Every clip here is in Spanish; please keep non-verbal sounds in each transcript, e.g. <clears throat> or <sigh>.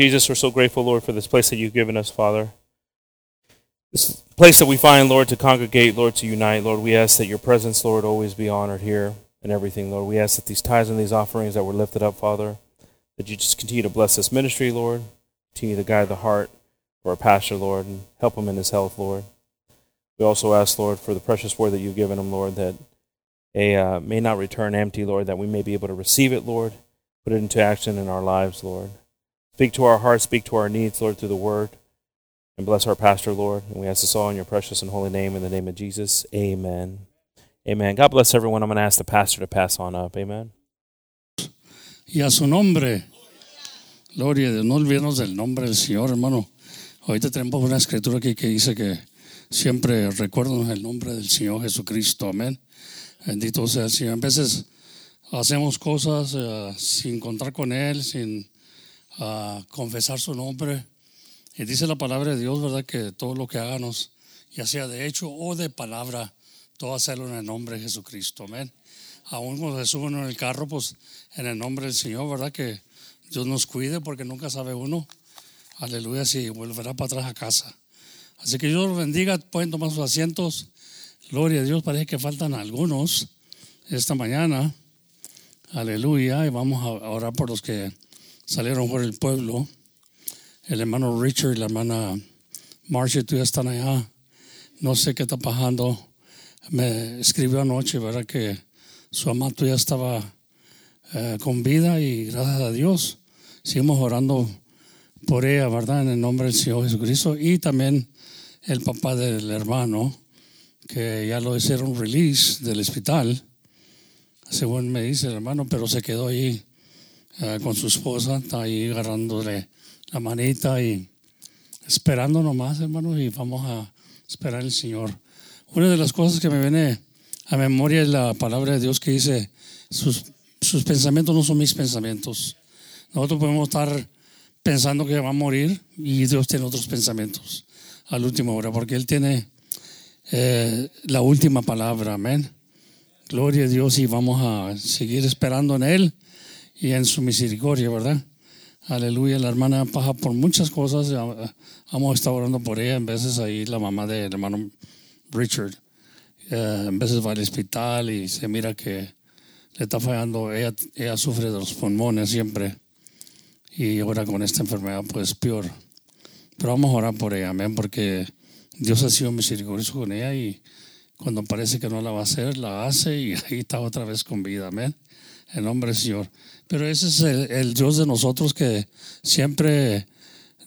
Jesus, we're so grateful, Lord, for this place that you've given us, Father. This place that we find, Lord, to congregate, Lord, to unite, Lord. We ask that your presence, Lord, always be honored here and everything, Lord. We ask that these tithes and these offerings that were lifted up, Father, that you just continue to bless this ministry, Lord. Continue to guide the heart for our pastor, Lord, and help him in his health, Lord. We also ask, Lord, for the precious word that you've given him, Lord, that a uh, may not return empty, Lord, that we may be able to receive it, Lord, put it into action in our lives, Lord. Speak to our hearts, speak to our needs, Lord, through the word. And bless our pastor, Lord. And we ask this all in your precious and holy name, in the name of Jesus. Amen. Amen. God bless everyone. I'm going to ask the pastor to pass on up. Amen. Y a su nombre, gloria a Dios. No olvidemos del nombre del Señor, hermano. Ahorita tenemos una escritura aquí que dice que siempre recuerden el nombre del Señor Jesucristo. Amén. Bendito sea el Señor. A veces hacemos cosas uh, sin contar con Él, sin uh, confesar su nombre. Y dice la palabra de Dios, ¿verdad? Que todo lo que hagamos, ya sea de hecho o de palabra, todo hacerlo en el nombre de Jesucristo. Amén. Aún cuando se suben en el carro, pues en el nombre del Señor, ¿verdad? Que Dios nos cuide porque nunca sabe uno. Aleluya, si volverá para atrás a casa. Así que Dios los bendiga, pueden tomar sus asientos. Gloria a Dios, parece que faltan algunos esta mañana. Aleluya, y vamos a orar por los que salieron por el pueblo. El hermano Richard y la hermana Marcia, ya están allá. No sé qué está pasando. Me escribió anoche, ¿verdad? Que su amado ya estaba eh, con vida y gracias a Dios seguimos orando por ella, ¿verdad? En el nombre del Señor Jesucristo. Y también el papá del hermano, que ya lo hicieron release del hospital, según me dice el hermano, pero se quedó ahí eh, con su esposa, está ahí agarrándole la manita y esperando nomás, hermano, y vamos a esperar al Señor. Una de las cosas que me viene a memoria es la palabra de Dios que dice, sus, sus pensamientos no son mis pensamientos. Nosotros podemos estar pensando que va a morir y Dios tiene otros pensamientos al último hora, porque Él tiene eh, la última palabra, amén. Gloria a Dios y vamos a seguir esperando en Él y en su misericordia, ¿verdad? Aleluya, la hermana pasa por muchas cosas, vamos a estar orando por ella, en veces ahí la mamá del hermano Richard, eh, en veces va al hospital y se mira que le está fallando, ella, ella sufre de los pulmones siempre y ahora con esta enfermedad pues peor. Pero vamos a orar por ella, amén, porque Dios ha sido misericordioso con ella y cuando parece que no la va a hacer, la hace y ahí está otra vez con vida, amén. En nombre del Señor. Pero ese es el, Dios de nosotros que siempre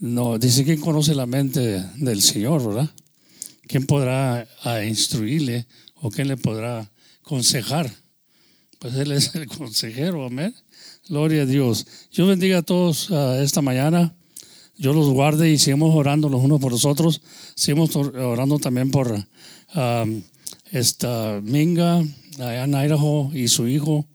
no, dice quién conoce la mente del Señor, ¿verdad? ¿Quién podrá a instruirle o quién le podrá aconsejar? Pues Él es el <laughs> consejero, amén. Gloria a Dios. Yo bendiga a todos esta mañana. Yo los guarde y sigamos orando los unos por los otros. Sigamos orando también por um, esta Minga, allá en Idaho, y su hijo.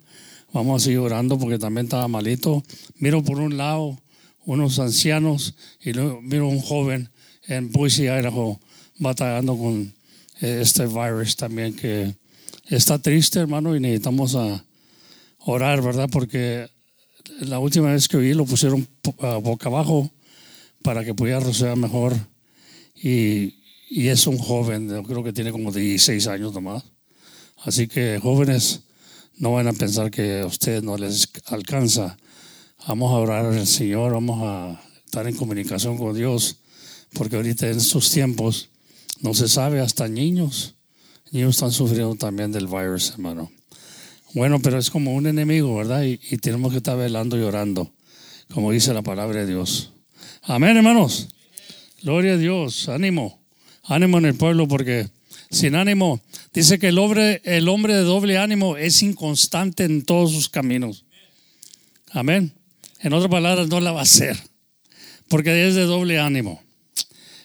Vamos a seguir orando porque también estaba malito. Miro por un lado unos ancianos y luego miro un joven en Boise, Idaho, batallando con este virus también que está triste, hermano, y necesitamos a orar, ¿verdad? Porque la última vez que oí lo pusieron boca abajo para que pudiera respirar mejor. Y, y, es un joven, yo creo que tiene como 16 años nomás. Así que jóvenes, no van a pensar que a ustedes no les alcanza. Vamos a orar al Señor, vamos a estar en comunicación con Dios, porque ahorita en estos tiempos no se sabe, hasta niños, niños están sufriendo también del virus, hermano. Bueno, pero es como un enemigo, ¿verdad? Y, y tenemos que estar velando y orando, como dice la palabra de Dios. Amén, hermanos. Gloria a Dios. Ánimo. Ánimo en el pueblo porque sin ánimo, dice que el hombre, el hombre de doble ánimo es inconstante en todos sus caminos. Amén. En otras palabras, no la va a hacer. Porque es de doble ánimo.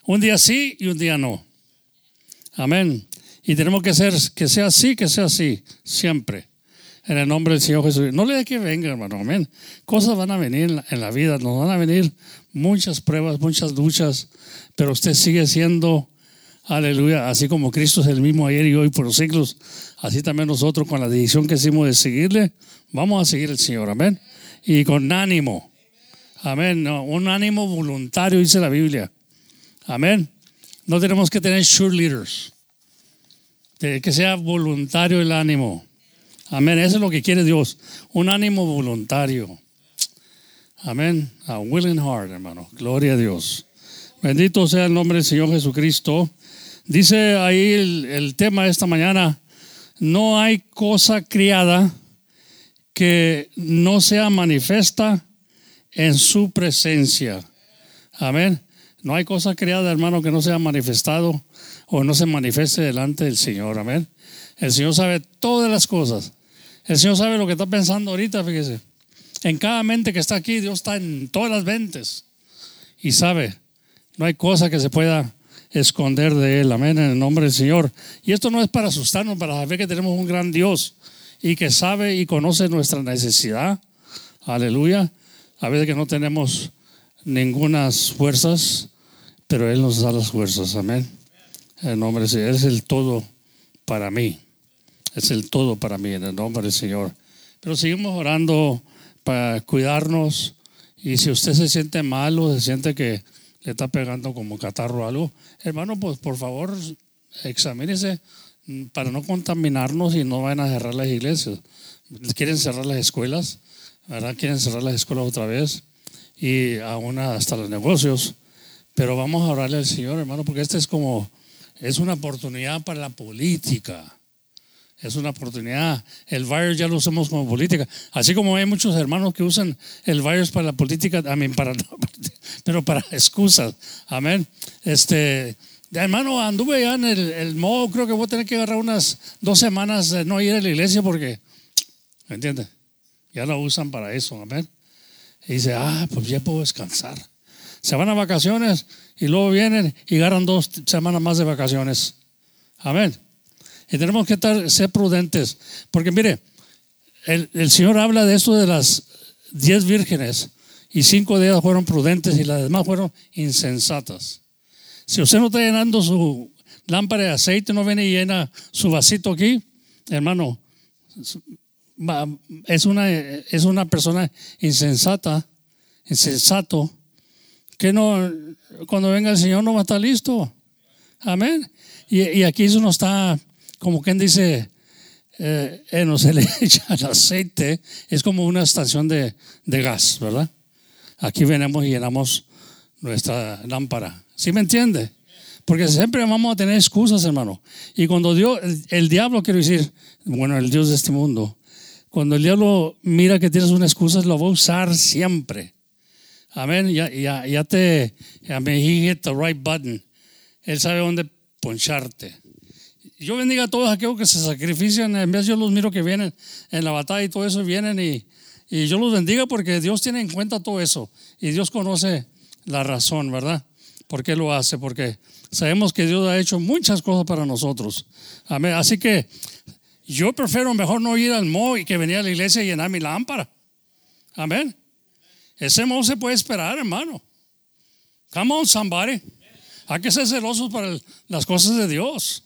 Un día sí y un día no. Amén. Y tenemos que hacer que sea así, que sea así, siempre. En el nombre del Señor Jesús. No le dé que venga, hermano. Amén. Cosas van a venir en la vida. Nos van a venir muchas pruebas, muchas luchas. Pero usted sigue siendo, aleluya, así como Cristo es el mismo ayer y hoy por los siglos. Así también nosotros, con la decisión que hicimos de seguirle, vamos a seguir al Señor. Amén. Y con ánimo. Amén. Un ánimo voluntario, dice la Biblia. Amén. No tenemos que tener leaders Que sea voluntario el ánimo. Amén. Eso es lo que quiere Dios. Un ánimo voluntario. Amén. A willing heart, hermano. Gloria a Dios. Bendito sea el nombre del Señor Jesucristo. Dice ahí el, tema de esta mañana, no hay cosa criada que no sea manifiesta en su presencia. Amén. No hay cosa creada, hermano, que no sea manifestado o no se manifieste delante del Señor. Amén. El Señor sabe todas las cosas. El Señor sabe lo que está pensando ahorita, fíjese. En cada mente que está aquí, Dios está en todas las mentes. Y sabe, no hay cosa que se pueda esconder de Él. Amén, en el nombre del Señor. Y esto no es para asustarnos, para saber que tenemos un gran Dios y que sabe y conoce nuestra necesidad. Aleluya. A veces que no tenemos ninguna fuerzas, pero Él nos da las fuerzas. Amén. En el nombre del Señor. es el todo para mí. Es el todo para mí, en el nombre del Señor. Pero seguimos orando para cuidarnos. Y si usted se siente malo, se siente que le está pegando como catarro o algo, hermano, pues por favor, examínese para no contaminarnos y no vayan a cerrar las iglesias. Quieren cerrar las escuelas, ¿verdad? Quieren cerrar las escuelas otra vez y aún hasta los negocios. Pero vamos a orarle al Señor, hermano, porque este es como, es una oportunidad para la política. Es una oportunidad. El virus ya lo usamos como política. Así como hay muchos hermanos que usan el virus para la política, también para, <laughs> pero para excusas. Amén. Este, hermano, anduve ya en el, modo, creo que voy a tener que agarrar unas dos semanas de no ir a la iglesia porque, ¿me entiendes? Ya lo usan para eso. Amén. Y dice, ah, pues ya puedo descansar. Se van a vacaciones y luego vienen y agarran dos semanas más de vacaciones. Amén. Y tenemos que estar, ser prudentes. Porque mire, el, el Señor habla de esto de las diez vírgenes y cinco de ellas fueron prudentes y las demás fueron insensatas. Si usted no está llenando su lámpara de aceite, no viene y llena su vasito aquí, hermano, es una, es una persona insensata, insensato, que no, cuando venga el Señor no va a estar listo. Amén. Y, y aquí eso no está como quien dice, eh, eh, se <laughs> le echa el aceite, es como una estación de, de, gas, ¿verdad? Aquí venimos y llenamos nuestra lámpara. ¿Sí me entiende? Porque siempre vamos a tener excusas, hermano. Y cuando Dios, el, diablo, quiero decir, bueno, el Dios de este mundo, cuando el diablo mira que tienes una excusa, lo va a usar siempre. Amén. Ya, ya, ya te, I mean, he hit the right button. Él sabe dónde poncharte. Yo bendiga a todos aquellos que se sacrifican. En vez yo los miro que vienen en la batalla y todo eso vienen y, y yo los bendiga porque Dios tiene en cuenta todo eso y Dios conoce la razón, ¿verdad? ¿Por qué lo hace? Porque sabemos que Dios ha hecho muchas cosas para nosotros. Amén. Así que yo prefiero mejor no ir al mo y que venir a la iglesia y llenar mi lámpara. Amén. Ese mo se puede esperar, hermano. Come on, somebody. Hay que ser celosos para las cosas de Dios.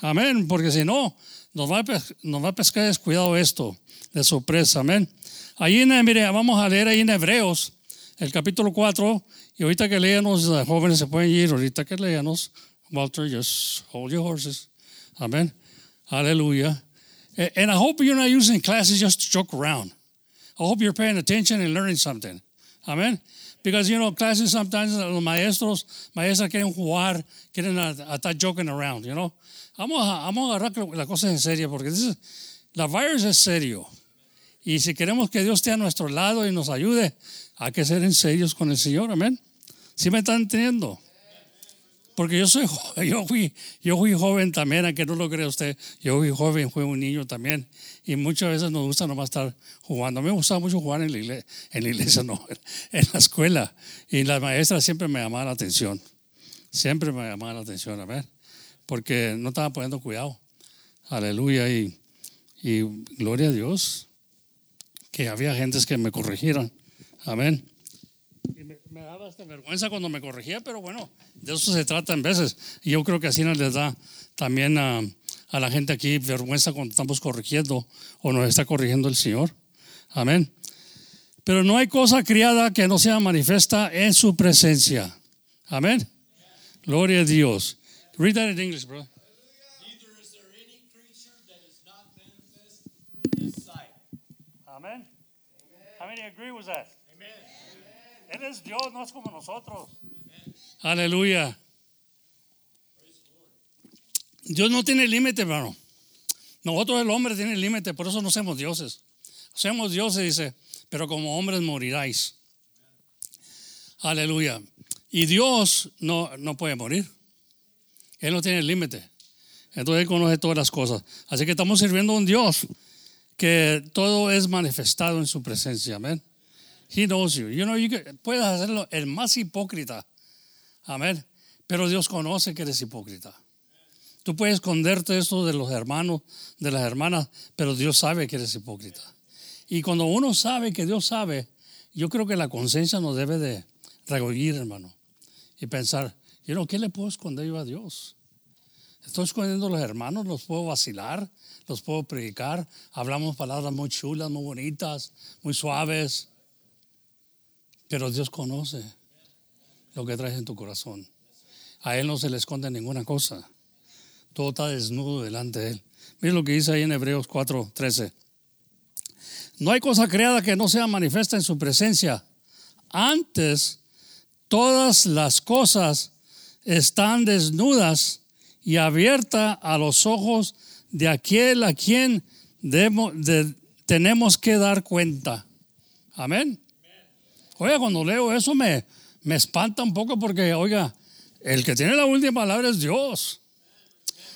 Amén, porque si no, nos va, a, nos va a pescar descuidado esto de sorpresa. Amén. Ahí, en, mire, vamos a leer ahí en Hebreos, el capítulo 4, y ahorita que leamos, los jóvenes se pueden ir, ahorita que leamos, Walter, just hold your horses. Amén. Aleluya. And I hope you're not using classes just to joke around. I hope you're paying attention and learning something. Amén. Because, you know, classes sometimes los maestros, maestras quieren jugar, quieren estar joking around, you know. Vamos a, vamos a agarrar la cosa en serio, porque la virus es serio. Y si queremos que Dios esté a nuestro lado y nos ayude, hay que ser en serios con el Señor, amén. ¿Sí me están entendiendo? Porque yo soy <laughs> yo fui, yo fui joven también, aunque no lo crea usted. Yo fui joven, fui un niño también. Y muchas veces nos gusta nomás estar jugando. A mí me gustaba mucho jugar en la iglesia, en la iglesia <laughs> no, en la escuela. Y la maestra siempre me llamaba la atención. Siempre me llamaba la atención, amén porque no estaba poniendo cuidado. Aleluya. Y, y gloria a Dios que había gentes que me corrigieran. Amén. Y me, daba hasta vergüenza cuando me corregía, pero bueno, de eso se trata en veces. Y yo creo que así nos les da también a, a la gente aquí vergüenza cuando estamos corrigiendo o nos está corrigiendo el Señor. Amén. Pero no hay cosa criada que no sea manifiesta en su presencia. Amén. Gloria a Dios. Read that in English, bro. Neither is there any creature that is not manifest in his sight. Amén. How many agree with that? Él es Dios, no es como nosotros. Aleluya. Dios no tiene límite, hermano. Nosotros el hombre tiene límite, por eso no somos dioses. Somos dioses, dice, pero como hombres moriráis. Aleluya. Y Dios no, no puede morir. Él no tiene límite. Entonces Él conoce todas las cosas. Así que estamos sirviendo a un Dios que todo es manifestado en su presencia. Amén. He knows you. You know, you can- puedes hacerlo el más hipócrita. Amén. Pero Dios conoce que eres hipócrita. Tú puedes esconderte esto de los hermanos, de las hermanas, pero Dios sabe que eres hipócrita. Y cuando uno sabe que Dios sabe, yo creo que la conciencia nos debe de regollir, hermano. Y pensar, you know, ¿qué le puedo esconder yo a Dios? Estoy escondiendo a los hermanos, los puedo vacilar, los puedo predicar, hablamos palabras muy chulas, muy bonitas, muy suaves. Pero Dios conoce lo que traes en tu corazón. A Él no se le esconde ninguna cosa. Todo está desnudo delante de Él. Mira lo que dice ahí en Hebreos 4:13. No hay cosa creada que no sea manifiesta en su presencia. Antes, todas las cosas están desnudas y abiertas a los ojos de aquel a quien tenemos que dar cuenta. Amén. Oiga, cuando leo eso me, me espanta un poco porque, oiga, el que tiene la última palabra es Dios.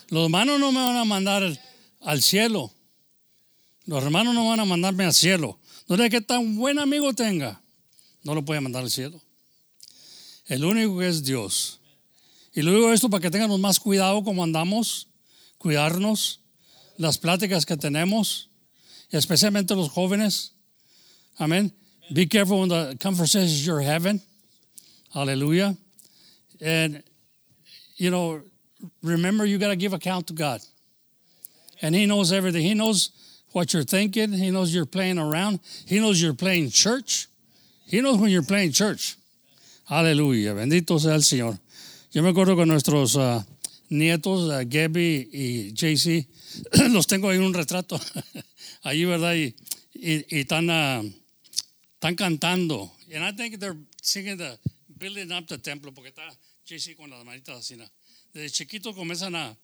Los hermanos no me van a mandar al- cielo. Los hermanos no van a mandarme al cielo. No sé qué tan buen amigo tenga. No lo puede mandar al cielo. El único que es Dios. Y lo digo esto para que tengamos más cuidado como andamos, cuidarnos, las pláticas que tenemos, especialmente los jóvenes. Amén. Be careful when the conversations you're having. Hallelujah. And, you know, remember you got to give account to God. And He knows everything. He knows what you're thinking. He knows you're playing around. He knows you're playing church. He knows when you're playing church. Aleluya. Bendito sea el Señor. Yo me acuerdo con nuestros ah, nietos, ah, Gabby y JC, <clears throat> los tengo ahí en un retrato. <laughs> Allí, ¿verdad? Y, y, y están, ah, están cantando. And I think they're singing the building up the templo, porque está JC con las manitas así. Desde chiquitos comienzan a,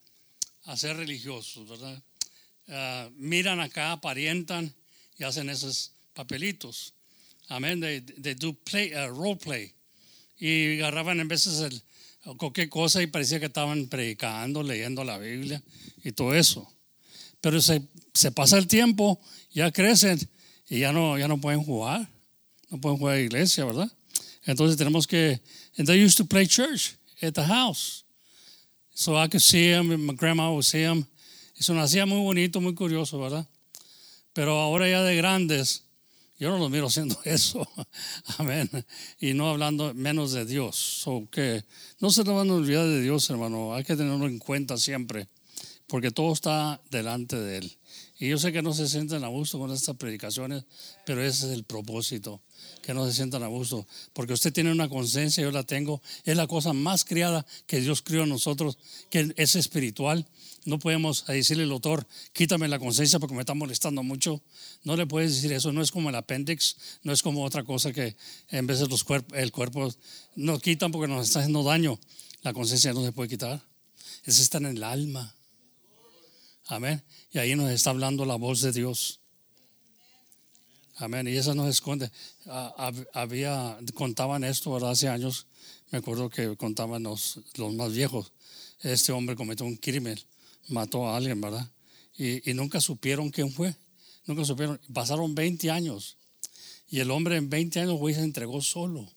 a ser religiosos, ¿verdad? Miran acá, aparentan y hacen esos papelitos. Amén. They, they do play, uh, role play. Y agarraban en veces el, cualquier cosa y parecía que estaban predicando, leyendo la Biblia y todo eso. Pero se, se pasa el tiempo, ya crecen y ya no, ya no pueden jugar. No pueden jugar a la iglesia, ¿verdad? Entonces tenemos que. And they used to play church at the house. So I could see him, my grandma would see him. Eso nos hacía muy bonito, muy curioso, ¿verdad? Pero ahora ya de grandes, yo no los miro haciendo <laughs> eso. Amén. Y no hablando menos de Dios. So que no se nos van a olvidar de Dios, hermano. Hay que tenerlo en cuenta siempre. Porque todo está delante de Él. Y yo sé que no se sienten a gusto con estas predicaciones, pero ese es el propósito, que no se sientan a gusto. Porque usted tiene una conciencia, yo la tengo, es la cosa más criada que Dios crió en nosotros, que es espiritual. No podemos decirle al autor, quítame la conciencia porque me está molestando mucho. No le puedes decir eso, no es como el apéndice, no es como otra cosa que en vez de los cuerp- el cuerpo nos quitan porque nos está haciendo daño. La conciencia no se puede quitar. Ese está en el alma. Amén. Y ahí nos está hablando la voz de Dios. Amén. Y esa nos esconde. Ah, hab- Había, contaban esto, ¿verdad? Hace años, me acuerdo que contaban los, los más viejos. Este hombre cometió un crimen, mató a alguien, ¿verdad? Y, nunca supieron quién fue. Nunca supieron. Pasaron 20 años. Y el hombre en 20 años, se entregó solo.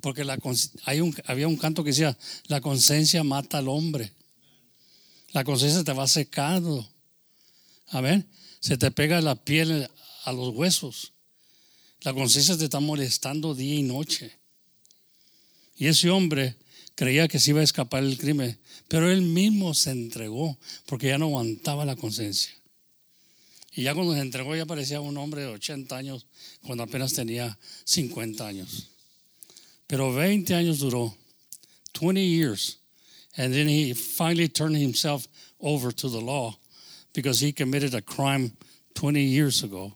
Porque la, hay un, había un canto que decía, la conciencia mata al hombre. La conciencia te va secando. Amén. Se te pega la piel a los huesos. La conciencia te está molestando día y noche. Y ese hombre creía que se iba a escapar del crimen, pero él mismo se entregó porque ya no aguantaba la conciencia. Y ya cuando se entregó ya parecía un hombre de 80 años cuando apenas tenía 50 años. Pero 20 años duró, 20 years. And then he finally turned himself over to the law because he committed a crime 20 years ago.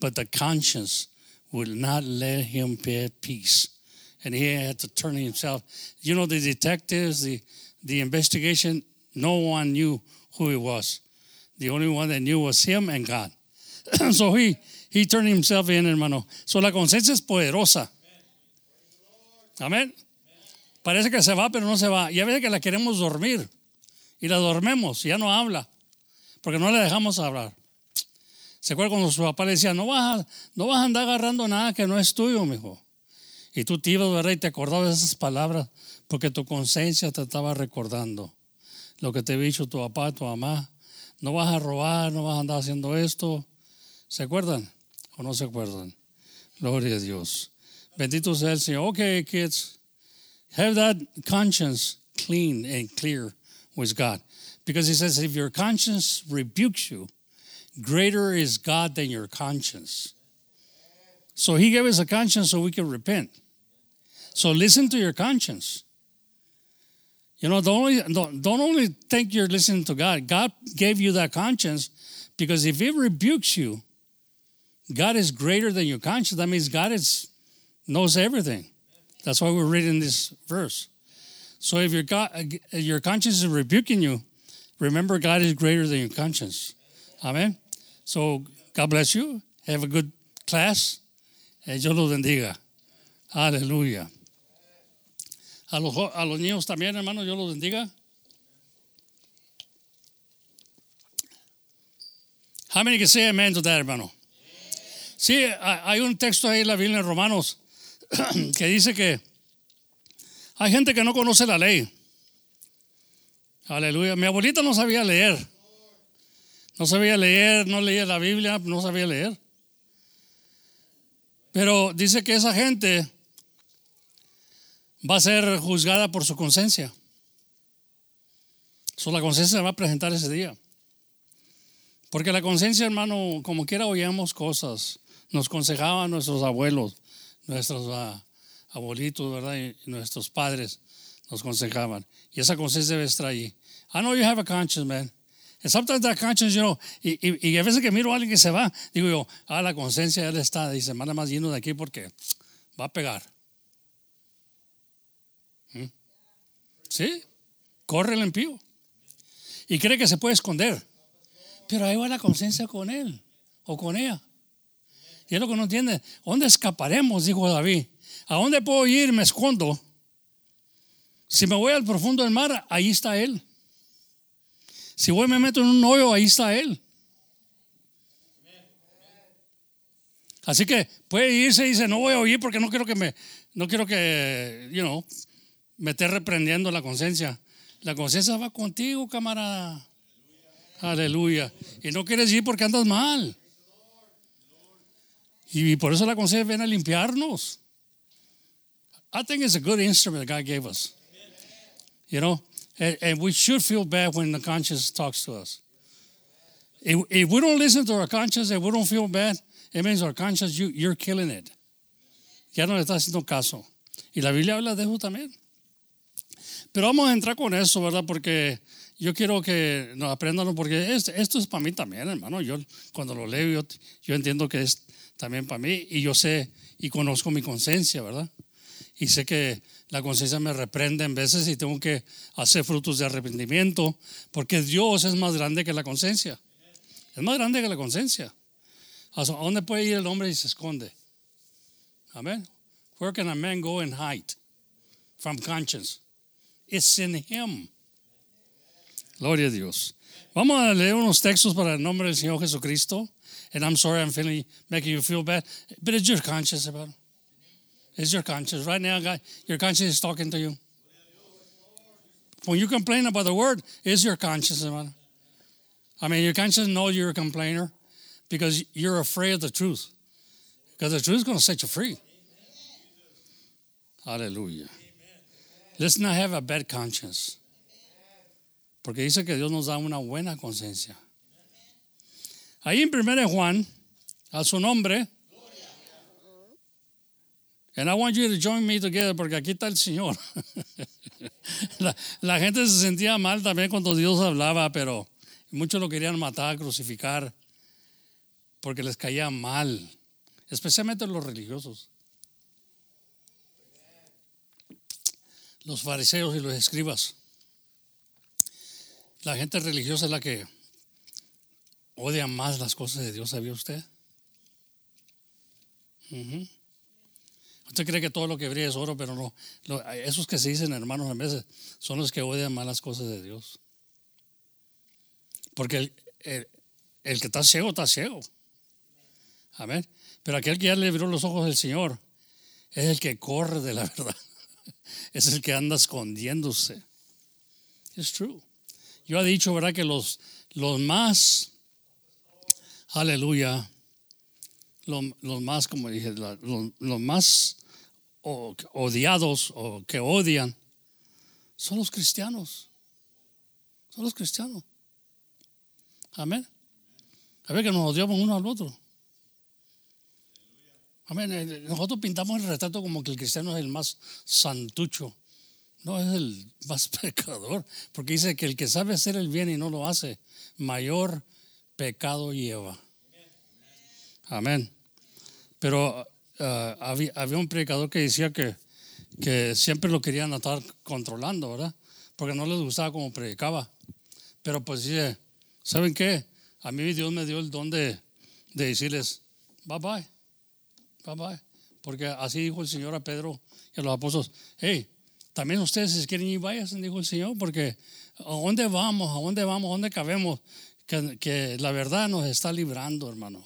But the conscience would not let him be at peace. And he had to turn himself. You know, the detectives, the, the investigation, no one knew who he was. The only one that knew was him and God. <clears throat> so he, he turned himself in, hermano. So la conciencia es poderosa. Amén. Parece que se va, pero no se va. Y a veces que la queremos dormir. Y la dormemos, ya no habla. Porque no le dejamos hablar. ¿Se acuerda cuando su papá le decía, no vas a, a andar agarrando nada que no es tuyo, mijo? Y tú te ibas, ¿verdad? Y te acordabas de esas palabras porque tu conciencia te estaba recordando lo que te había dicho tu papá, tu mamá. No vas a robar, no vas a andar haciendo esto. ¿Se acuerdan o no se acuerdan? Gloria a Dios. Bendito sea el Señor. Okay, kids, have that conscience clean and clear with God. Because he says, if your conscience rebukes you, greater is God than your conscience. So he gave us a conscience so we can repent. So listen to your conscience. You know, don't only, don't, don't only think you're listening to God. God gave you that conscience because if it rebukes you, God is greater than your conscience. That means God is, knows everything. That's why we're reading this verse. So if your, God, your conscience is rebuking you, remember God is greater than your conscience. Amen. So God bless you. Have a good class. Eh, bendiga. Aleluya. A los, a los niños también, hermanos, Dios los bendiga. How many can say amen to that, hermano? Sí, ha- hay un texto ahí en la Biblia en Romanos <clears throat> que dice que hay gente que no conoce la ley. Aleluya. Mi abuelita no sabía leer. No sabía leer, no leía la Biblia, no sabía leer. Pero dice que esa gente va a ser juzgada por su conciencia. So, la conciencia se va a presentar ese día. Porque la conciencia, hermano, como quiera oíamos cosas. Nos aconsejaban nuestros abuelos, nuestros ah, abuelitos, ¿verdad? Y nuestros padres nos aconsejaban. Y esa conciencia debe estar ahí. I know you have a conscience, man. And sometimes that conscience, you know, y, y, y a veces que miro a alguien que se va, digo yo, ah, la conciencia ya le está, dice, manda más lleno de aquí porque va a pegar. ¿Sí? Corre el impío. Y cree que se puede esconder. Pero ahí va la conciencia con él o con ella. Y es lo que no entiende. ¿Dónde escaparemos? Dijo David. ¿A dónde puedo ir? Me escondo. Si me voy al profundo del mar, ahí está él. Si voy me meto en un hoyo, ahí está él. Así que puede irse y dice, no voy a oír porque no quiero que me, no quiero que, you know, me esté reprendiendo la conciencia. La conciencia va contigo, camarada. Aleluya. Y no quieres ir porque andas mal. Y por eso la conciencia viene a limpiarnos. I think it's a good instrument that God gave us. You know, and, we should feel bad when the conscience talks to us. If, if we don't listen to our conscience and we don't feel bad, it means our conscience, you, you're killing it. Ya no le está haciendo caso. Y la Biblia habla de eso también. Pero vamos a entrar con eso, ¿verdad? Porque yo quiero que nos aprendan, porque es- esto es para mí también, hermano. Yo cuando lo leo, yo, yo entiendo que es también para mí y yo sé y conozco mi conciencia, ¿verdad? Y sé que la conciencia me reprende en veces y tengo que hacer frutos de arrepentimiento, porque Dios es más grande que la conciencia. Es más grande que la conciencia. ¿A dónde puede ir el hombre y se esconde? Amén. Where can a man go and hide from conscience? It's in him. Gloria a Dios. Vamos a leer unos textos para el nombre del Señor Jesucristo. And I'm sorry I'm feeling making you feel bad, but it's your conscience about it. It's your conscience. Right now, God, your conscience is talking to you. When you complain about the word, it's your conscience about it. I mean, your conscience knows you're a complainer because you're afraid of the truth. Because the truth is going to set you free. Hallelujah. Let's not have a bad conscience. Porque dice que Dios nos da una buena conciencia. Ahí en 1 Juan, a su nombre. And I want you to join me together porque aquí está el Señor. <laughs> la, la gente se sentía mal también cuando Dios hablaba, pero muchos lo querían matar, crucificar, porque les caía mal, especialmente los religiosos. Los fariseos y los escribas. La gente religiosa es la que odia más las cosas de Dios, ¿sabía usted? Usted cree que todo lo que brilla es oro, pero no. Esos que se dicen hermanos a veces son los que odian más las cosas de Dios. Porque el, el- el que está ciego, está ciego. Amén. Pero aquel que ya le abrió los ojos del Señor es el que corre de la <laughs> verdad. <laughs> Es el que anda escondiéndose. Es true. Yo he dicho, ¿verdad? Que los, los más, aleluya, los, los más, como dije, los, los más odiados o que odian son los cristianos. Son los cristianos. Amén. A ver que nos odiamos uno al otro. Amén. Eh, Nosotros pintamos el retrato como que el cristiano es el más santucho. No es el más <laughs> pecador. Porque dice que el que sabe hacer el bien y no lo hace, mayor pecado lleva. Amén. Pero ah, había, un predicador que decía que, siempre lo querían estar controlando, ¿verdad? Porque no les gustaba como predicaba. Pero pues dice, ¿saben qué? A mí Dios me dio el don de decirles, bye bye, Porque así dijo el Señor a Pedro y a los apóstoles, hey, también ustedes si quieren ir, vayan, dijo el Señor, porque ¿a dónde vamos? ¿A dónde vamos? ¿A dónde cabemos? Que, que la verdad nos está librando, hermano.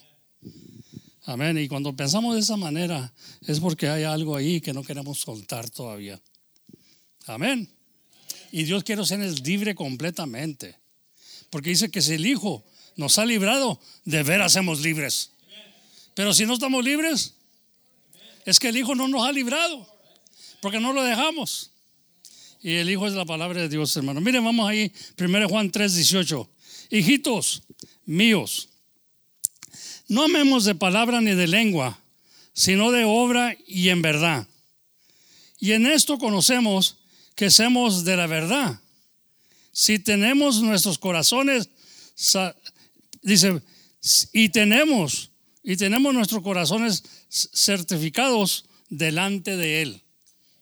Amén. Y cuando pensamos de esa manera, es porque hay algo ahí que no queremos soltar todavía. Amén. Y Dios quiere ser libre completamente. Porque dice que si el Hijo nos ha librado, de veras somos libres. Pero si no estamos libres, es que el Hijo no nos ha librado. Porque no lo dejamos. Y el Hijo es la palabra de Dios, hermano. Miren, vamos ahí, 1 Juan 3, 18. Hijitos míos, no amemos de palabra ni de lengua, sino de obra y en verdad. Y en esto conocemos que somos de la verdad. Si tenemos nuestros corazones, dice, y tenemos, y tenemos nuestros corazones certificados delante de Él.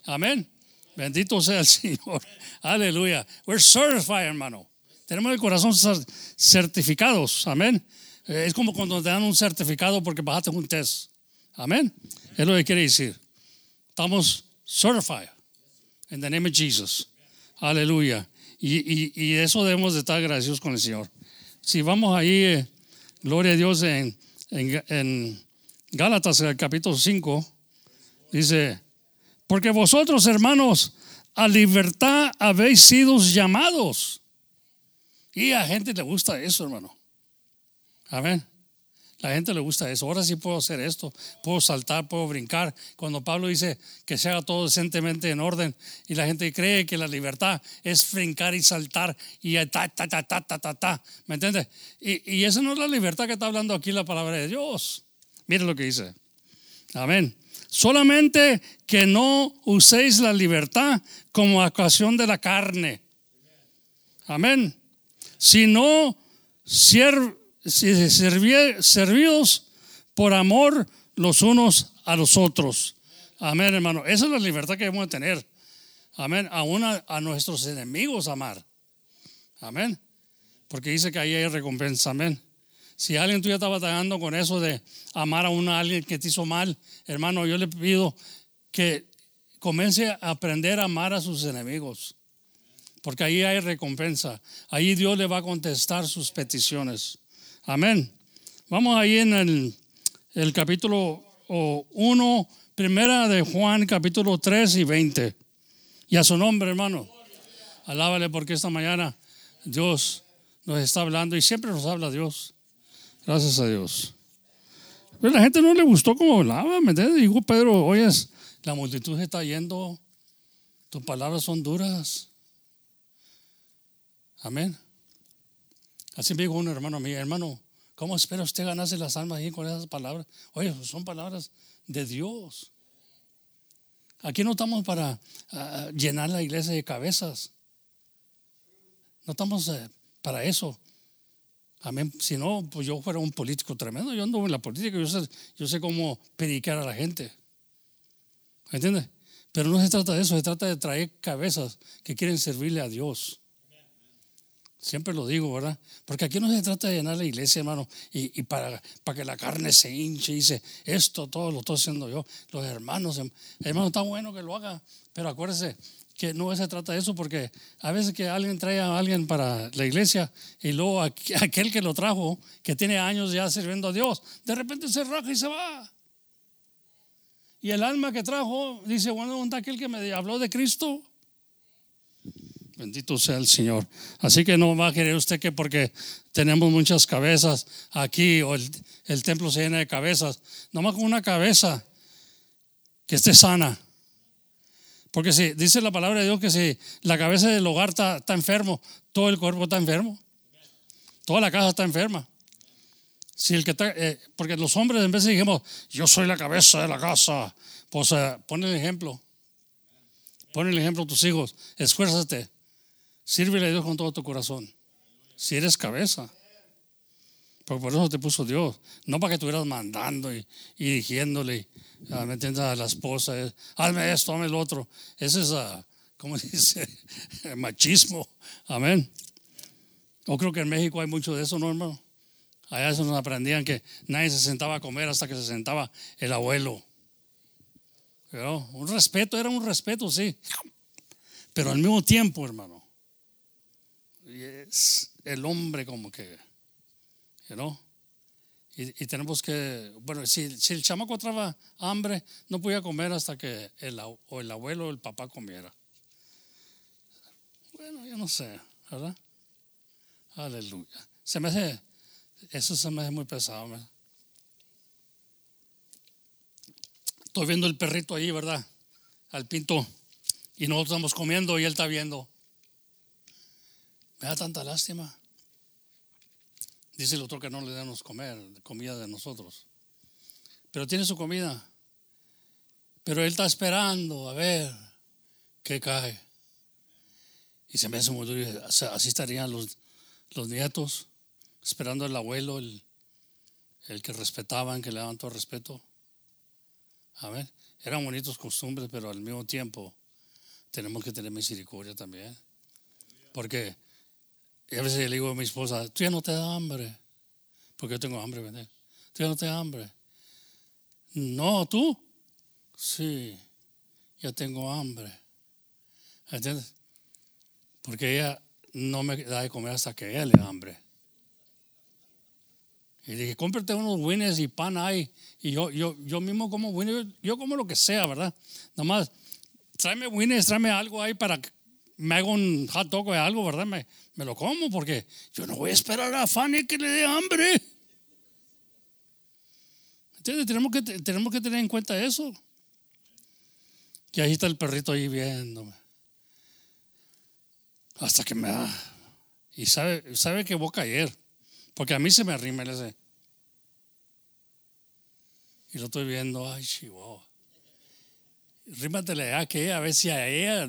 Amén. Bendito sea el <laughs> Señor. Aleluya. We're certified, hermano. Tenemos el corazón cer- certificados. Amén. Eh, Es como cuando te dan un certificado porque bajaste un test. Amén. Es lo que quiere decir. Estamos certified. In the name of Jesus. Aleluya. Y, y, y eso debemos de estar agradecidos con el Señor. Si vamos ahí, eh, gloria a Dios, en, en, Gálatas, el capítulo 5, dice, porque vosotros, hermanos, a libertad habéis sido llamados. Y a gente le gusta eso, hermano. Amén. La gente le gusta eso. Ahora sí puedo hacer esto. Puedo saltar, puedo brincar. Cuando Pablo dice que se haga todo decentemente en orden y la gente cree que la libertad es brincar y saltar y ta, ta, ta, ta, ta, ta, ta. ¿Me entiendes? Y, esa no es la libertad que está hablando aquí la palabra de Dios. Mire lo que dice. Amén. Solamente que no uséis la libertad como ocasión de la carne. Amén. Sino sir- servidos por amor los unos a los otros. Amén, hermano. Esa es la libertad que debemos de tener. Amén. Aún a, a nuestros enemigos amar. Amén. Porque dice que ahí hay recompensa. Amén. Si alguien tú ya está batallando con eso de amar a una alguien que te hizo mal, hermano, yo le pido que comience a aprender a amar a sus enemigos. Porque ahí hay recompensa. Ahí Dios le va a contestar sus peticiones. Amén. Vamos ahí en el, el capítulo 1, primera de Juan, capítulo 3 y 20. Y a su nombre, hermano. Alábale porque esta mañana Dios nos está hablando y siempre nos habla Dios. Gracias a Dios. Pero la gente no le gustó como hablaba, ¿me entiendes? Dijo Pedro, oyes, la multitud está yendo, tus palabras son duras. Amén. Así me dijo un hermano mío, hermano, ¿Cómo espera usted ganarse las almas ahí con esas palabras? Oye, son palabras de Dios. Aquí no estamos para ah, llenar la iglesia de cabezas. No estamos eh, para eso. Amén. Si no, pues yo fuera un político tremendo. Yo ando en la política, yo sé, yo sé cómo predicar a la gente. ¿Entiendes? Pero no se trata de eso, se trata de traer cabezas que quieren servirle a Dios. Siempre lo digo, ¿verdad? Porque aquí no se trata de llenar la iglesia, hermano, y, y para, que la carne se hinche y dice, esto todo lo estoy haciendo yo. Los hermanos, hermano, está bueno que lo haga, pero acuérdese que no se trata de eso, porque a veces que alguien trae a alguien para la iglesia y luego aqu- <laughs> aquel que lo trajo, que tiene años ya sirviendo a Dios, de repente se raja y se va. Y el alma que trajo dice, bueno, ¿dónde aquel que me habló de Cristo? Bendito sea el Señor. Así que no va a querer usted que porque tenemos muchas cabezas aquí o el, el templo se llena de cabezas, nomás con una cabeza que esté sana. Porque si dice la palabra de Dios que si la cabeza del hogar está, está enfermo, todo el cuerpo está enfermo. Toda la casa está enferma. Si el que está, eh, porque los hombres en vez de dijimos, yo soy la cabeza de la casa, pues eh, pon el ejemplo. Pon el ejemplo a tus hijos. Esfuérzate. Sírvele a Dios con todo tu corazón. Si eres cabeza. Porque por eso te puso Dios. No para que estuvieras mandando y, y dirigiéndole, ah, ¿me entiendes? A la esposa. eh, Hazme esto, hazme lo otro. Ese es, ¿cómo <laughs> dice? Machismo. Amén. Yo creo que en México hay mucho de eso, ¿no, hermano? Allá eso nos aprendían que nadie se sentaba a comer hasta que se sentaba el abuelo. Pero un respeto, era un respeto, sí. Pero al mismo tiempo, hermano, es el hombre como que, you know, y, tenemos que, bueno, si, el chamaco traba hambre, no podía comer hasta que el, o el abuelo o el papá comiera. Bueno, yo no sé, ¿verdad? Aleluya. Se me hace, eso se me hace muy pesado. Estoy viendo el perrito ahí, ¿verdad? Al pinto. Y nosotros estamos comiendo y él está viendo. Me da tanta lástima. Dice el otro que no le damos comer, comida de nosotros. Pero tiene su comida. Pero él está esperando a ver qué cae. Y se me hace muy duro. así estarían los, los nietos, esperando al abuelo, el, el que respetaban, que le daban todo respeto. A ver, eran bonitos costumbres, pero al mismo tiempo tenemos que tener misericordia también. Porque y a veces le digo a mi esposa, tú ya no te da hambre. Porque yo tengo hambre, ¿verdad? Tú ya no te da hambre. No, tú. Sí, ya tengo hambre. ¿Entiendes? Porque ella no me da de comer hasta que ella le da hambre. Y dije, cómprate unos wines y pan ahí. Y yo, yo, yo mismo como wines, yo, como lo que sea, ¿verdad? Nomás, tráeme wines, tráeme algo ahí para me haga un hot dog o algo, ¿verdad? Me, lo como porque yo no voy a esperar a Fanny que le dé hambre. ¿Entiendes? Tenemos que, tenemos que tener en cuenta eso. Que ahí está el perrito ahí viéndome. Hasta que me da. Y sabe, sabe que voy a caer. Porque a mí se me arrima el ese. Y lo estoy viendo, ay, chihuahua. Rímatele a que a ver si a ella.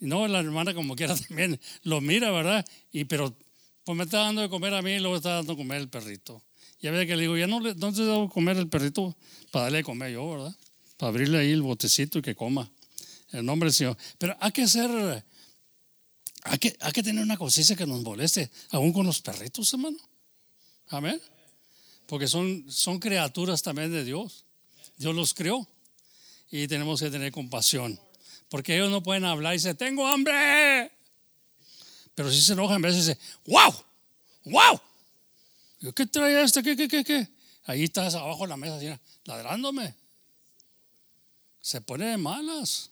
No, la hermana como quiera <laughs> también lo mira, ¿verdad? Y pero pues me está dando de comer a mí y luego está dando de comer el perrito. Y a veces que le digo, ya no le no te dado de comer el perrito para darle de comer yo, ¿verdad? Para abrirle ahí el botecito y que coma. El nombre del Señor. Pero hay que hacer, hay que, hay que tener una conciencia que nos moleste, aún con los perritos, hermano. Amén. Porque son, son criaturas también de Dios. Dios los creó. Y tenemos que tener compasión. Porque ellos no pueden hablar y dicen, tengo hambre. Pero si se enojan, a veces dicen, wow, wow. Yo, ¿Qué trae este? ¿Qué, qué, qué, qué? Ahí estás abajo de la mesa, así, ladrándome. Se pone de malas.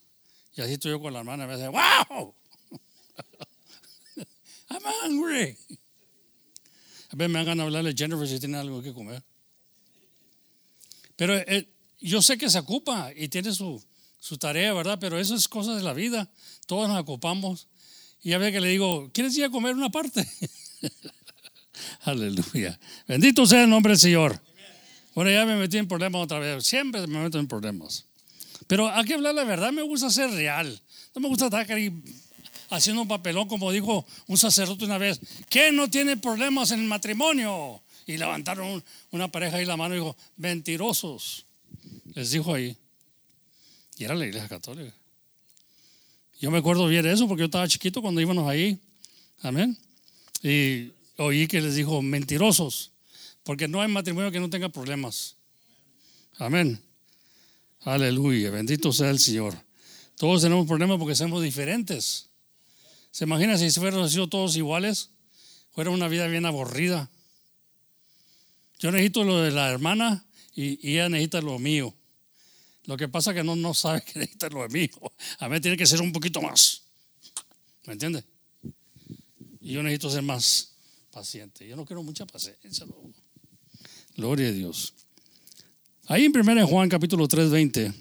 Y así estoy yo con la hermana, a veces, wow. I'm hungry. A veces me hagan hablarle Jennifer si tiene algo que comer. Pero eh, yo sé que se ocupa y tiene su, su tarea, ¿verdad? Pero eso es cosa de la vida. Todos nos ocupamos. Y a veces que le digo, ¿quieres ir a comer una parte? <laughs> Aleluya. Bendito sea el nombre del Señor. Bueno, ya me metí en problemas otra vez. Siempre me meto en problemas. Pero hay que hablar la verdad. Me gusta ser real. No me gusta estar ahí haciendo un papelón, como dijo un sacerdote una vez. que no tiene problemas en el matrimonio? Y levantaron un- una pareja ahí la mano y dijo, mentirosos. Les dijo ahí. Y era la iglesia católica. Yo me acuerdo bien de eso porque yo estaba chiquito cuando íbamos ahí. Amén. Y oí que les dijo, mentirosos. Porque no hay matrimonio que no tenga problemas. Amén. Aleluya. Bendito sea el Señor. Todos tenemos problemas porque somos diferentes. ¿Se imagina si fuéramos sido todos iguales? Fuera una vida bien aburrida. Yo necesito lo de la hermana y, y ella necesita lo mío. Lo que pasa es que no, no sabe <laughs> que necesita lo mío. A mí tiene que ser un poquito más. ¿Me entiende? Y yo necesito ser más paciente. Yo no quiero mucha paciencia. Gloria a Dios. Ahí en 1 Juan capítulo 3, 20.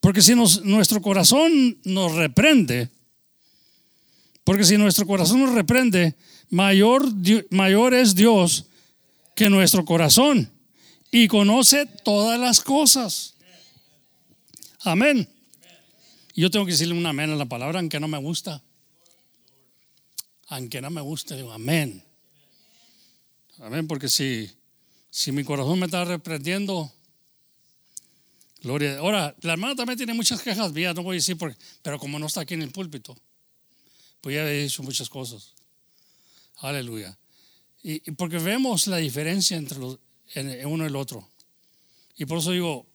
Porque si nos- nuestro corazón nos reprende, porque si nuestro corazón nos reprende, mayor, mayor es Dios que nuestro corazón y conoce todas las cosas. Amén. Yo tengo que decirle un amén a la palabra, aunque no me gusta. Aunque no me guste, digo amén. Amén, porque si, si mi corazón me está reprendiendo, gloria. Ahora, la hermana también tiene muchas quejas mías, no voy a decir, porque, pero como no está aquí en el púlpito, pues ya he dicho muchas cosas. Aleluya. Y, porque vemos la diferencia entre los, en uno y el otro. Y por eso digo,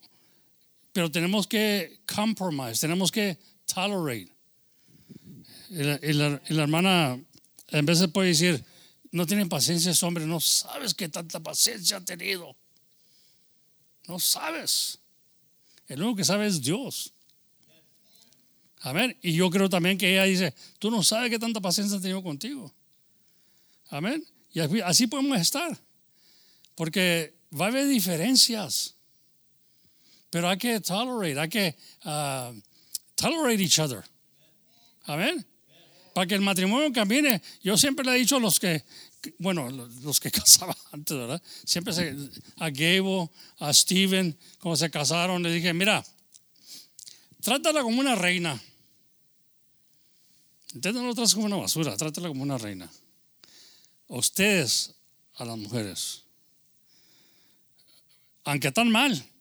pero tenemos que compromise, tenemos que tolerate. Y la, y la- y la hermana, en de puede decir, no tienen paciencia ese hombre, no sabes qué tanta paciencia ha tenido. No sabes. El único que sabe es Dios. Amén. Y yo creo también que ella dice, tú no sabes qué tanta paciencia ha tenido contigo. Amén. Y así podemos estar. Porque va a haber diferencias. Pero hay que tolerate, hay que ah, tolerate each other. Amén. Para que el matrimonio camine. Yo siempre le he dicho a los que, bueno, los que <laughs> casaban antes, ¿verdad? Siempre se, a Gabo, a Steven, cuando se casaron, le dije, mira, trátala como una reina. Ustedes no lo como una basura, trátala como una reina. A ustedes, a las mujeres. Aunque tan mal,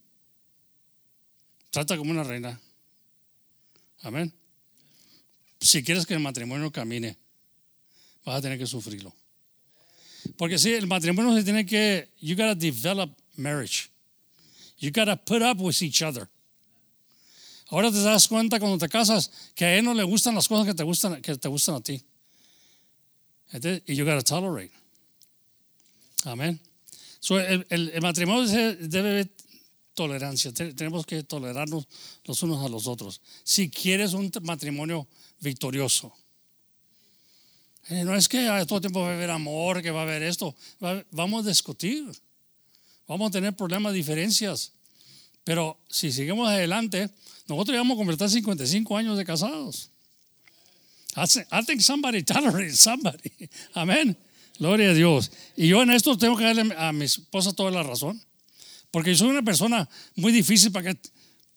trata como una reina. Amén. Si quieres que el matrimonio camine, vas a tener que sufrirlo. Porque si el matrimonio se tiene que, you gotta develop marriage. You gotta put up with each other. Ahora te das cuenta cuando te casas que a él no le gustan las cosas que te gustan, que te gustan a ti. Entonces, Y you gotta tolerate. Amén. So, el, el- matrimonio debe tolerancia. Te- Tenemos que tolerarnos los unos a los otros. Si quieres un matrimonio victorioso. Eh, no es que ah, todo tiempo va a haber amor, que va a haber esto. Va- vamos a discutir. Vamos a tener problemas, diferencias. Pero si seguimos adelante, nosotros vamos a completar 55 años de casados. I think somebody tolerated somebody. <laughs> Amén. Gloria a Dios. Y yo en esto tengo que darle a mi esposa toda la razón. Porque soy una persona muy difícil para que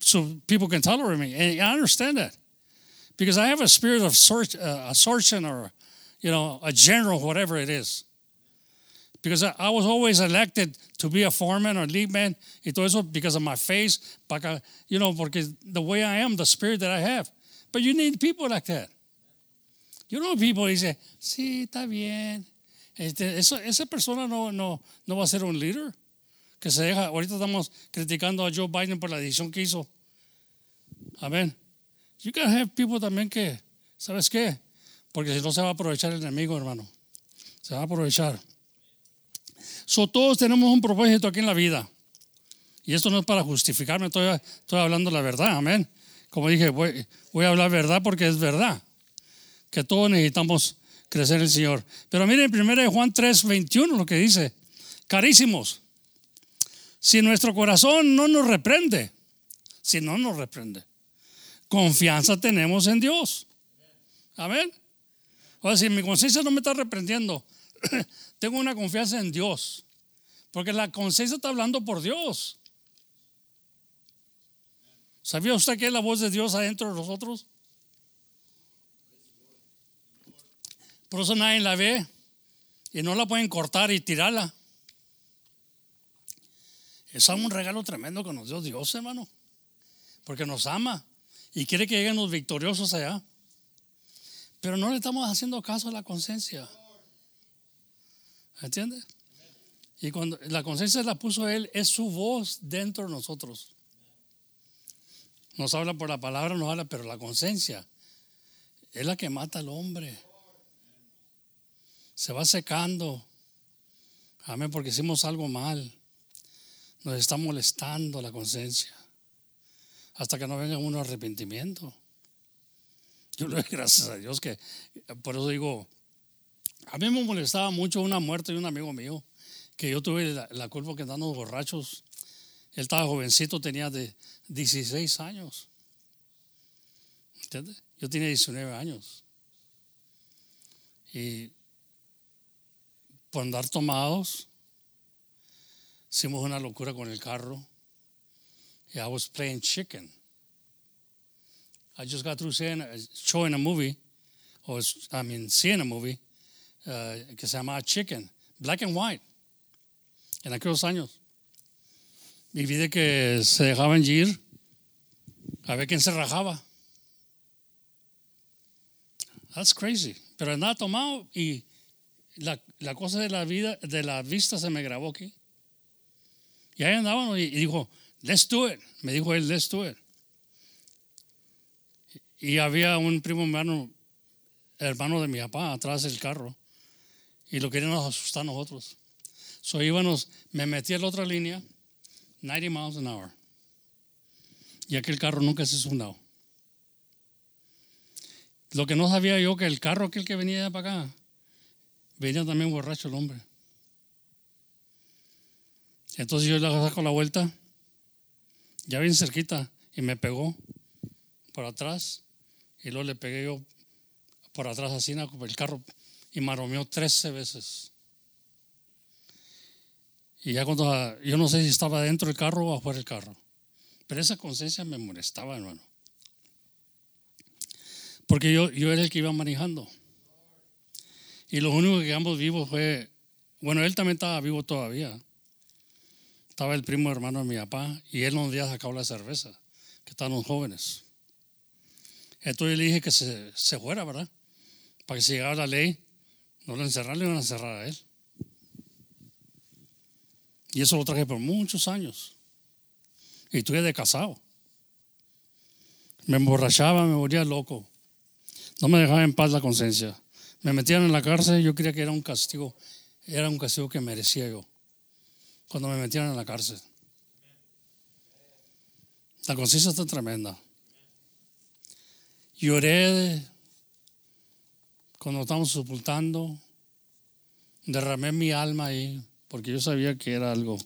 so people can tolerate me. And I understand that. Because I have a spirit of sort, uh, or, you know, a general, whatever it is. Because I, I was always elected to be a foreman or lead man. Todo eso because of my face. Para, you know, porque the way I am, the spirit that I have. But you need people like that. You know, people dice, sí, está bien. Este, eso- esa persona no, no, no va a ser un líder. Que se deja. Ahorita estamos criticando a Joe Biden por la decisión que hizo. Amén. You gotta have people también que, ¿sabes qué? Porque si no se va a aprovechar el enemigo, hermano. Se va a aprovechar. So, todos tenemos un propósito aquí en la vida. Y esto no es para justificarme, estoy, estoy hablando la verdad, amén. Como dije, voy, voy a hablar verdad porque es verdad. Que todos necesitamos crecer en el Señor. Pero miren, primero de Juan 3, 21, lo que dice. Carísimos, si nuestro corazón no nos reprende, si no nos reprende, confianza tenemos en Dios. Amén. O sea, si mi conciencia no me está reprendiendo, <clears throat> tengo una confianza en Dios. Porque la conciencia está hablando por Dios. ¿Sabía usted que es la voz de Dios adentro de nosotros? Por eso nadie la ve y no la pueden cortar y tirarla. Es un regalo tremendo que nos dio Dios, hermano. Porque nos ama y quiere que lleguen los victoriosos allá. Pero no le estamos haciendo caso a la conciencia. ¿Entiendes? Y cuando la conciencia la puso Él, es su voz dentro de nosotros. Nos habla por la palabra, nos habla, pero la conciencia es la que mata al hombre. Se va secando. Amén, porque hicimos algo mal. Nos está molestando la conciencia. Hasta que no venga uno arrepentimiento. Yo le doy gracias a Dios que, por eso digo, a mí me molestaba mucho una muerte de un amigo mío, que yo tuve la, la culpa que andando borrachos. Él estaba jovencito, tenía de 16 años. ¿Entiendes? Yo tenía 19 años. Y por andar tomados, hicimos una locura con el carro. I was playing chicken. I just got through saying, showing a movie, or I mean, seeing a movie, uh, que se llama Chicken, black and white, en aquellos años. Y vi de que se dejaban ir a ver quién se rajaba. That's crazy. Pero andaba tomado y la, la cosa de la vida, de la vista se me grabó aquí. Y ahí andábamos y, dijo, let's do it. Me dijo él, let's do it. Y había un primo hermano, hermano de mi papá, atrás del carro. Y lo queríamos asustar a nosotros. So íbamos, me metí en la otra línea, 90 miles an hour. Y aquel carro nunca se fundado. Lo que no sabía yo que el carro aquel que venía para acá, venía también borracho el hombre. Entonces yo le saco la vuelta, ya bien cerquita, y me pegó por atrás. Y luego le pegué yo por atrás así, el carro, y maromeó 13 veces. Y ya cuando, yo no sé si estaba dentro del carro o afuera del carro. Pero esa conciencia me molestaba, hermano. Porque yo, yo era el que iba manejando. Y lo único que quedamos vivos fue, bueno, él también estaba vivo todavía. Estaba el primo hermano de mi papá y él nos había sacado la cerveza, que estaban jóvenes. Entonces le dije que se, se fuera, ¿verdad? Para que si llegaba la ley, no lo encerraran, le iban a encerrar a él. Y eso lo traje por muchos años. Y estuve de casado. Me emborrachaba, me volvía loco. No me dejaba en paz la conciencia. Me metían en la cárcel, yo creía que era un castigo. Era un castigo que merecía yo. Cuando me metían en la cárcel. La conciencia está tremenda. Lloré cuando estábamos sepultando. Derramé mi alma ahí porque yo sabía que era algo.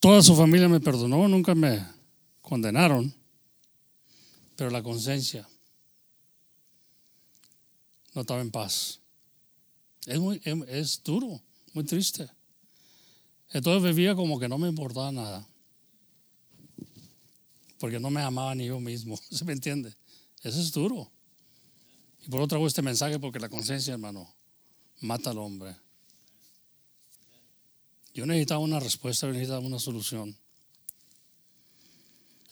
Toda su familia me perdonó, nunca me condenaron, pero la conciencia no estaba en paz. Es, muy, es duro, muy triste. Entonces vivía como que no me importaba nada. Porque no me amaba ni yo mismo. <laughs> ¿Se me entiende? Eso es duro. Y por otra vez este mensaje porque la conciencia, hermano, mata al hombre. Yo necesitaba una respuesta, yo necesitaba una solución.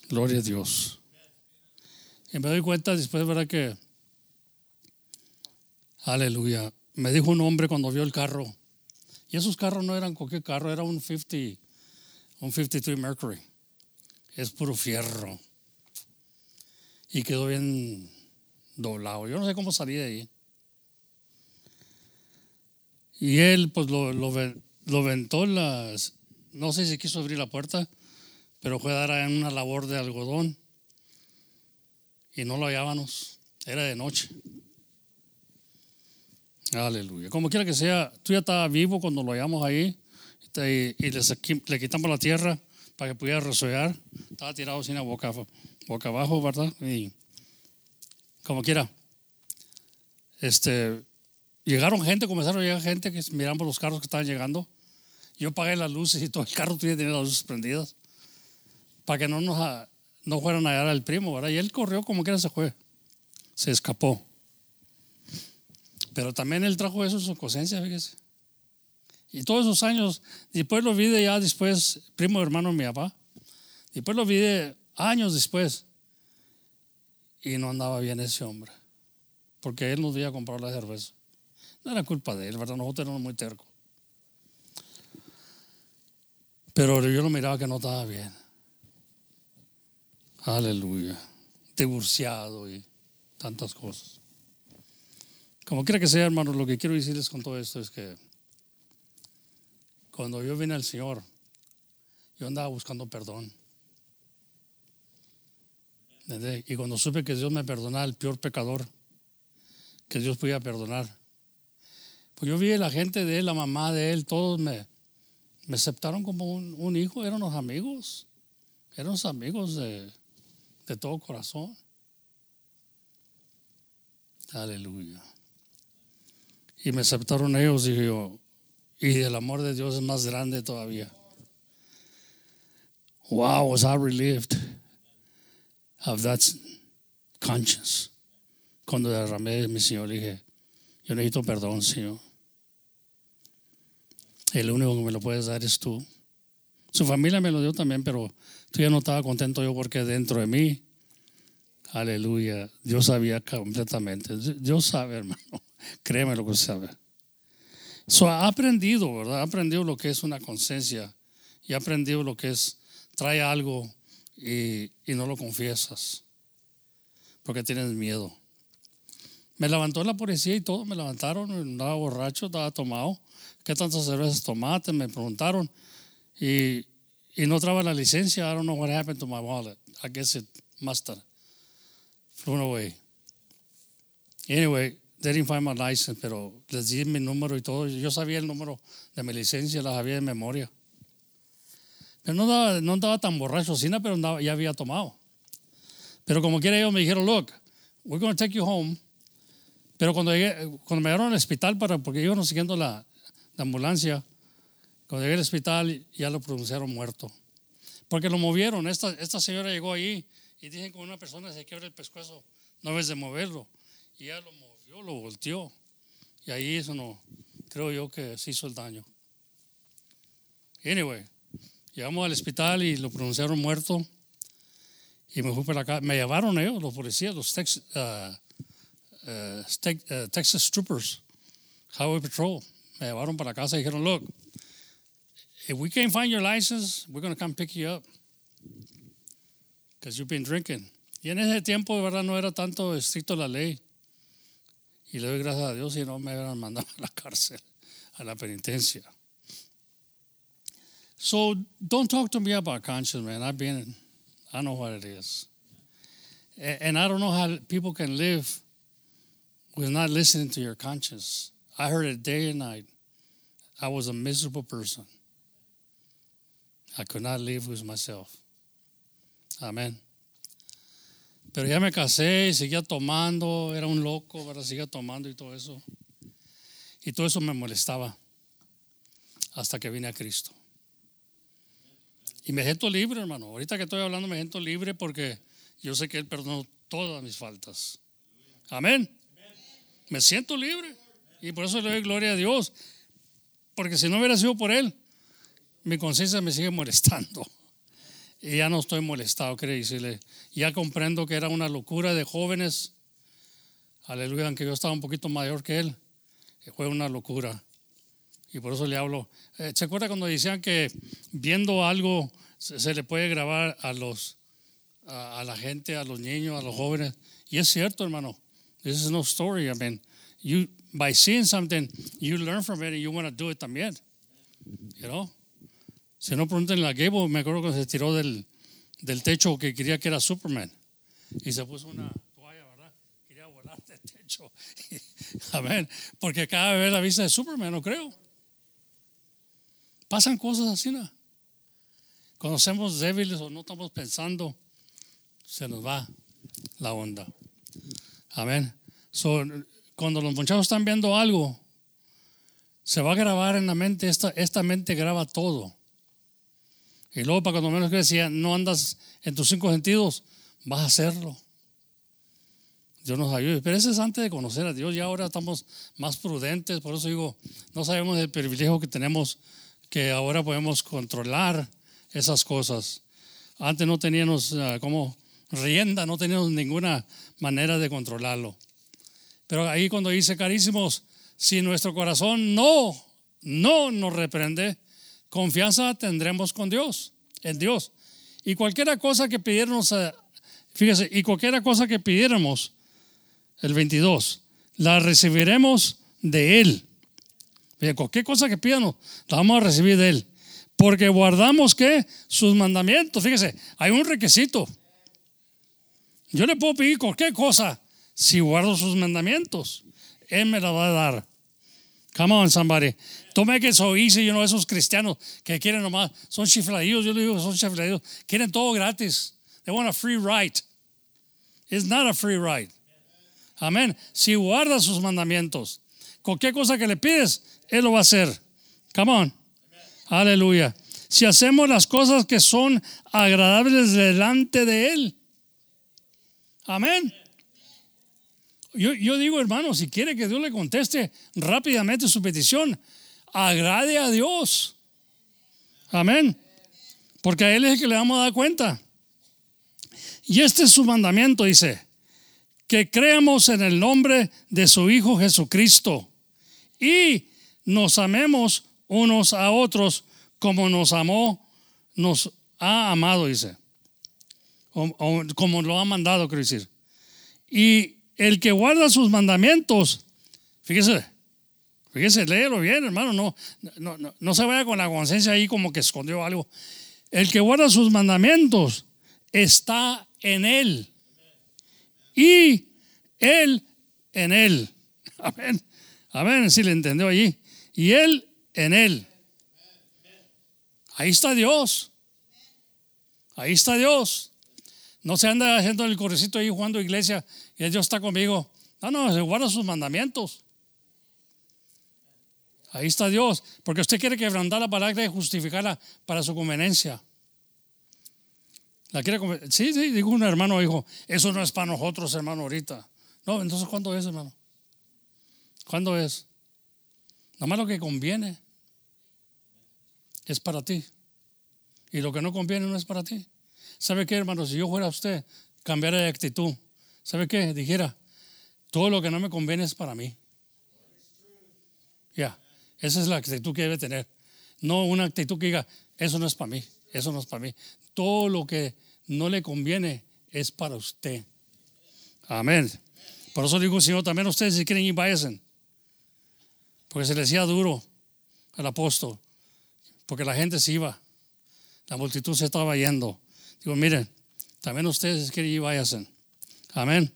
Gloria a Dios. Y me doy cuenta después, ¿verdad? Que, aleluya, me dijo un hombre cuando vio el carro, y esos carros no eran cualquier carro, era un 50, un 53 Mercury. Es puro fierro. Y quedó bien doblado. Yo no sé cómo salí de ahí. Y él, pues lo, lo, lo ventó las, no sé si quiso abrir la puerta, pero fue a dar en una labor de algodón y no lo hallábamos, era de noche. Aleluya. Como quiera que sea, tú ya estabas vivo cuando lo hallamos ahí y, y le, quitamos la tierra para que pudiera resollar. Estaba tirado sin la boca, abajo, ¿verdad? Y como quiera. Este, llegaron gente, comenzaron a llegar gente que miramos los carros que estaban llegando. Yo apagué las luces y todo el carro tenía las luces prendidas para que no nos no fueran a hallar al primo, ¿verdad? Y él corrió como quiera se fue, se escapó. Pero también él trajo eso en su conciencia, fíjese. Y todos esos años, después lo vi de ya después, primo hermano mi papá, después lo vi de años después, y no andaba bien ese hombre, porque él nos había comprado la cerveza. No era culpa de él, ¿verdad? Nosotros éramos muy tercos. Pero yo lo miraba que no estaba bien. Aleluya. Divorciado y tantas cosas. Como quiera que sea, hermanos, lo que quiero decirles con todo esto es que cuando yo vine al Señor, yo andaba buscando perdón. Y cuando supe que Dios me perdonaba, el peor pecador que Dios podía perdonar, pues yo vi a la gente de él, la mamá de él, todos me, me aceptaron como un, un hijo, eran los amigos, eran los amigos de, de todo corazón. Aleluya. Y me aceptaron ellos y yo, y el amor de Dios es más grande todavía. Wow, was I relieved of that conscience. Cuando derramé de mi Señor, dije, yo necesito perdón, Señor. El único que me lo puedes dar es tú. Su familia me lo dio también, pero tú ya no estaba contento yo porque dentro de mí, aleluya, Dios sabía completamente. Dios sabe, hermano. Créeme lo que sabe. So, ha aprendido, ¿verdad? Ha aprendido lo que es una conciencia y ha aprendido lo que es trae algo y, y no lo confiesas porque tienes miedo. Me levantó la policía y todo, me levantaron, andaba borracho, estaba tomado. ¿Qué tantas cervezas tomaste? Me preguntaron. Y, y no traba la licencia. I don't know what happened to my wallet. I guess it must have flown away. Anyway, didn't find my license, pero les di mi número y todo. Yo sabía el número de mi licencia, la sabía de memoria. Pero no andaba, no andaba tan borracho, sí, pero andaba- ya había tomado. Pero como quiera ellos me dijeron, look, we're going to take you home. Pero cuando, llegué, cuando me llevaron al hospital, para, porque íbamos siguiendo la, la ambulancia, cuando llegué al hospital ya lo pronunciaron muerto. Porque lo movieron. Esta, esta señora llegó ahí y dicen que una persona se quiebra el pescuezo, no ves de moverlo. Y ella lo lo volteó. Y ahí eso no, creo yo que se hizo el daño. Anyway, llegamos al hospital y lo pronunciaron muerto. Y me fui para acá. Me llevaron ellos, los policías, los Tex- ah, eh, Ste- eh, Texas Troopers, Highway Patrol. Me llevaron para casa y dijeron, look, if we can't find your license, we're going to come pick you up. Because you've been drinking. Y en ese tiempo, de verdad, no era tanto estricto la ley. Y le doy gracias a Dios y no me hubieran mandado a la cárcel, a la penitencia. So don't talk to me about conscience, man. I've been, I know what it is. And I don't know how people can live with not listening to your conscience. I heard it day and night. I was a miserable person. I could not live with myself. Amén. Pero ya me casé y seguía tomando, era un loco, ¿verdad? Seguía tomando y todo eso. Y todo eso me molestaba hasta que vine a Cristo. Y me siento libre, hermano. Ahorita que estoy hablando me siento libre porque yo sé que Él perdonó todas mis faltas. Amén. Me siento libre. Y por eso le doy gloria a Dios. Porque si no hubiera sido por Él, mi conciencia me sigue molestando. Y ya no estoy molestado, quiere decirle. Ya comprendo que era una locura de jóvenes. Aleluya, aunque yo estaba un poquito mayor que Él. Fue una locura. Y por eso le hablo. Eh, ¿Se acuerda cuando decían que viendo algo se, se le puede grabar a los a, a la gente, a los niños, a los jóvenes? Y es cierto, hermano. This is no story. I mean, you by seeing something, you learn from it and you want to do it también. You know? Si no pregunten a Gable, me acuerdo que se tiró del, del techo que quería que era Superman. Y se puso una toalla, ¿verdad? Quería volar del techo. <laughs> Amén. Porque cada vez la vista de Superman, no creo. Pasan cosas así, ¿no? Cuando somos débiles o no estamos pensando, se nos va la onda. Amén. So, cuando los muchachos están viendo algo, se va a grabar en la mente, esta, esta mente graba todo. Y luego para cuando menos que decía, no andas en tus cinco sentidos, vas a hacerlo. Dios nos ayude. Pero eso es antes de conocer a Dios. Ya ahora estamos más prudentes. Por eso digo, no sabemos el privilegio que tenemos que ahora podemos controlar esas cosas. Antes no teníamos ah, como rienda, no teníamos ninguna manera de controlarlo. Pero ahí cuando dice, carísimos, si nuestro corazón no, no nos reprende, confianza tendremos con Dios, en Dios. Y cualquiera cosa que pidiéramos, eh, fíjese, y cualquiera cosa que pidiéramos, el 22, la recibiremos de Él. Cualquier cosa que pidamos, la vamos a recibir de Él. Porque guardamos que sus mandamientos, fíjese, hay un requisito. Yo le puedo pedir cualquier cosa si guardo sus mandamientos. Él me la va a dar. Come on, somebody. Tome que eso easy, you know, esos cristianos que quieren nomás, son chifladillos, yo digo, son chifladillos, quieren todo gratis. They want a free ride. It's not a free ride. Amén. Si guarda sus mandamientos, cualquier cosa que le pides, Él lo va a hacer. Come on. Aleluya. Si hacemos las cosas que son agradables delante de Él. Amén. Yo, yo digo, hermano, si quiere que Dios le conteste rápidamente su petición, agrade a Dios. Amén. Porque a Él es el que le vamos a dar cuenta. Y este es su mandamiento, dice, que creamos en el nombre de su Hijo Jesucristo y nos amemos unos a otros como nos amó, nos ha amado, dice. Como lo ha mandado, quiero decir. Y el que guarda sus mandamientos, fíjese, fíjese, léelo bien, hermano, no, no, no, no se vaya con la conciencia ahí como que escondió algo. El que guarda sus mandamientos está en él. Y él en él. <laughs> Amén. Amén, si le entendió allí. Y él en él. Ahí está Dios. Ahí está Dios. No se anda haciendo el correcito ahí jugando iglesia y Dios está conmigo. No, no, se guarda sus mandamientos. Ahí está Dios. Porque usted quiere quebrantar la palabra y justificarla para su conveniencia. La quiere Sí, sí, dijo un hermano, dijo, eso no es para nosotros, hermano, ahorita. No, entonces, ¿cuándo es, hermano? ¿Cuándo es? Nada más lo que conviene es para ti. Y lo que no conviene no es para ti. ¿Sabe qué, hermano? Si yo fuera usted, cambiara de actitud. ¿Sabe qué? Dijera, todo lo que no me conviene es para mí. Ya, esa es la actitud que debe tener. No una actitud que diga, eso no es para mí, eso no es para mí. Todo lo que no le conviene es para usted. Amén. Por eso digo, Señor, también ustedes si quieren ir, váyanse. Porque se le decía duro al apóstol. Porque la gente se iba. La multitud se estaba yendo. Digo, miren, también ustedes si quieren ir, váyanse. Amén.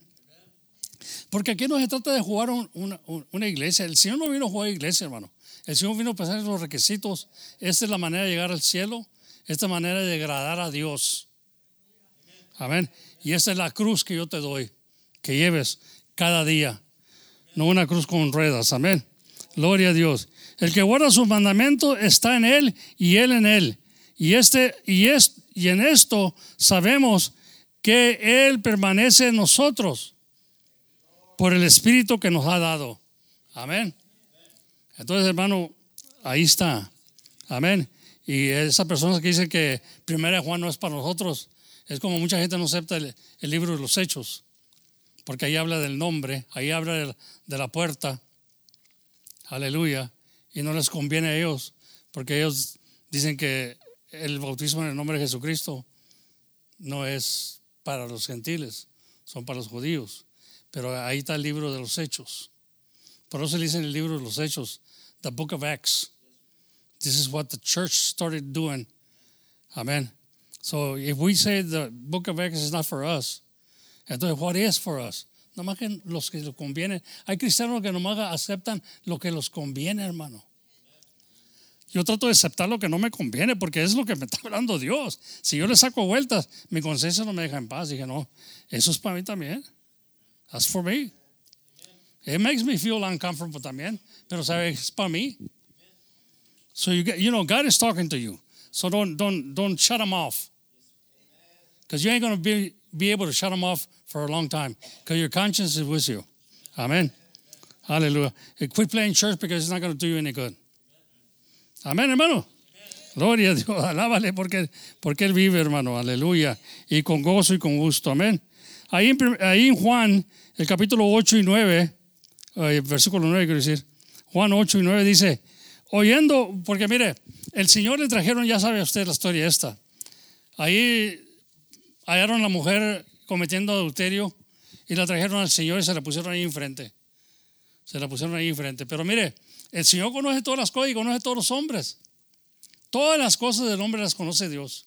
Porque aquí no se trata de jugar un- una, un- una iglesia. El Señor no vino a jugar iglesia, hermano. El Señor vino a pasar los requisitos. Esta es la manera de llegar al cielo. Esta manera de agradar a Dios. Amén. Y esta es la cruz que yo te doy. Que lleves cada día. No una cruz con ruedas. Amén. Gloria a Dios. El que guarda sus mandamientos está en él y él en él. Y, este, y, es, y en esto sabemos que él permanece en nosotros por el Espíritu que nos ha dado. Amén. Entonces, hermano, ahí está. Amén. Y esa persona que dice que Primera de Juan no es para nosotros, es como mucha gente no acepta el, libro de los Hechos, porque ahí habla del nombre, ahí habla de la, de la puerta. Aleluya. Y no les conviene a ellos, porque ellos dicen que el bautismo en el nombre de Jesucristo no es para los gentiles, son para los judíos. Pero ahí está el libro de los hechos. Por eso le dicen el libro de los hechos, the book of Acts. This is what the church started doing. Amen. So if we say the book of Acts is not for us, entonces what is for us? Nomás que los que les conviene. Hay cristianos que nomás aceptan lo que los conviene, hermano. Yo trato de aceptar lo que no me conviene porque es lo que me está hablando Dios. Si yo le saco vueltas, mi conciencia no me deja en paz. Dije, no, eso es para mí también. That's for me. It makes me feel uncomfortable también, pero sabe, es para mí. So you get, you know, God is talking to you. So don't don't don't shut him off. Because you ain't gonna be be able to shut him off for a long time. Because your conscience is with you. Amen. Hallelujah. And quit playing church because it's not gonna do you any good. Amén, hermano. Gloria a Dios, <laughs> alábale porque, porque Él vive, hermano, aleluya. Y con gozo y con gusto, amén. Ahí ahí en Juan, el capítulo 8 y 9, versículo 9 quiero decir, Juan 8 y 9 dice, oyendo, porque mire, el Señor le trajeron, ya sabe usted la historia esta. Ahí hallaron a la mujer cometiendo adulterio y la trajeron al Señor y se la pusieron ahí enfrente. Se la pusieron ahí enfrente. Pero mire, el Señor conoce todas las cosas y conoce todos los hombres. Todas las cosas del hombre las conoce Dios.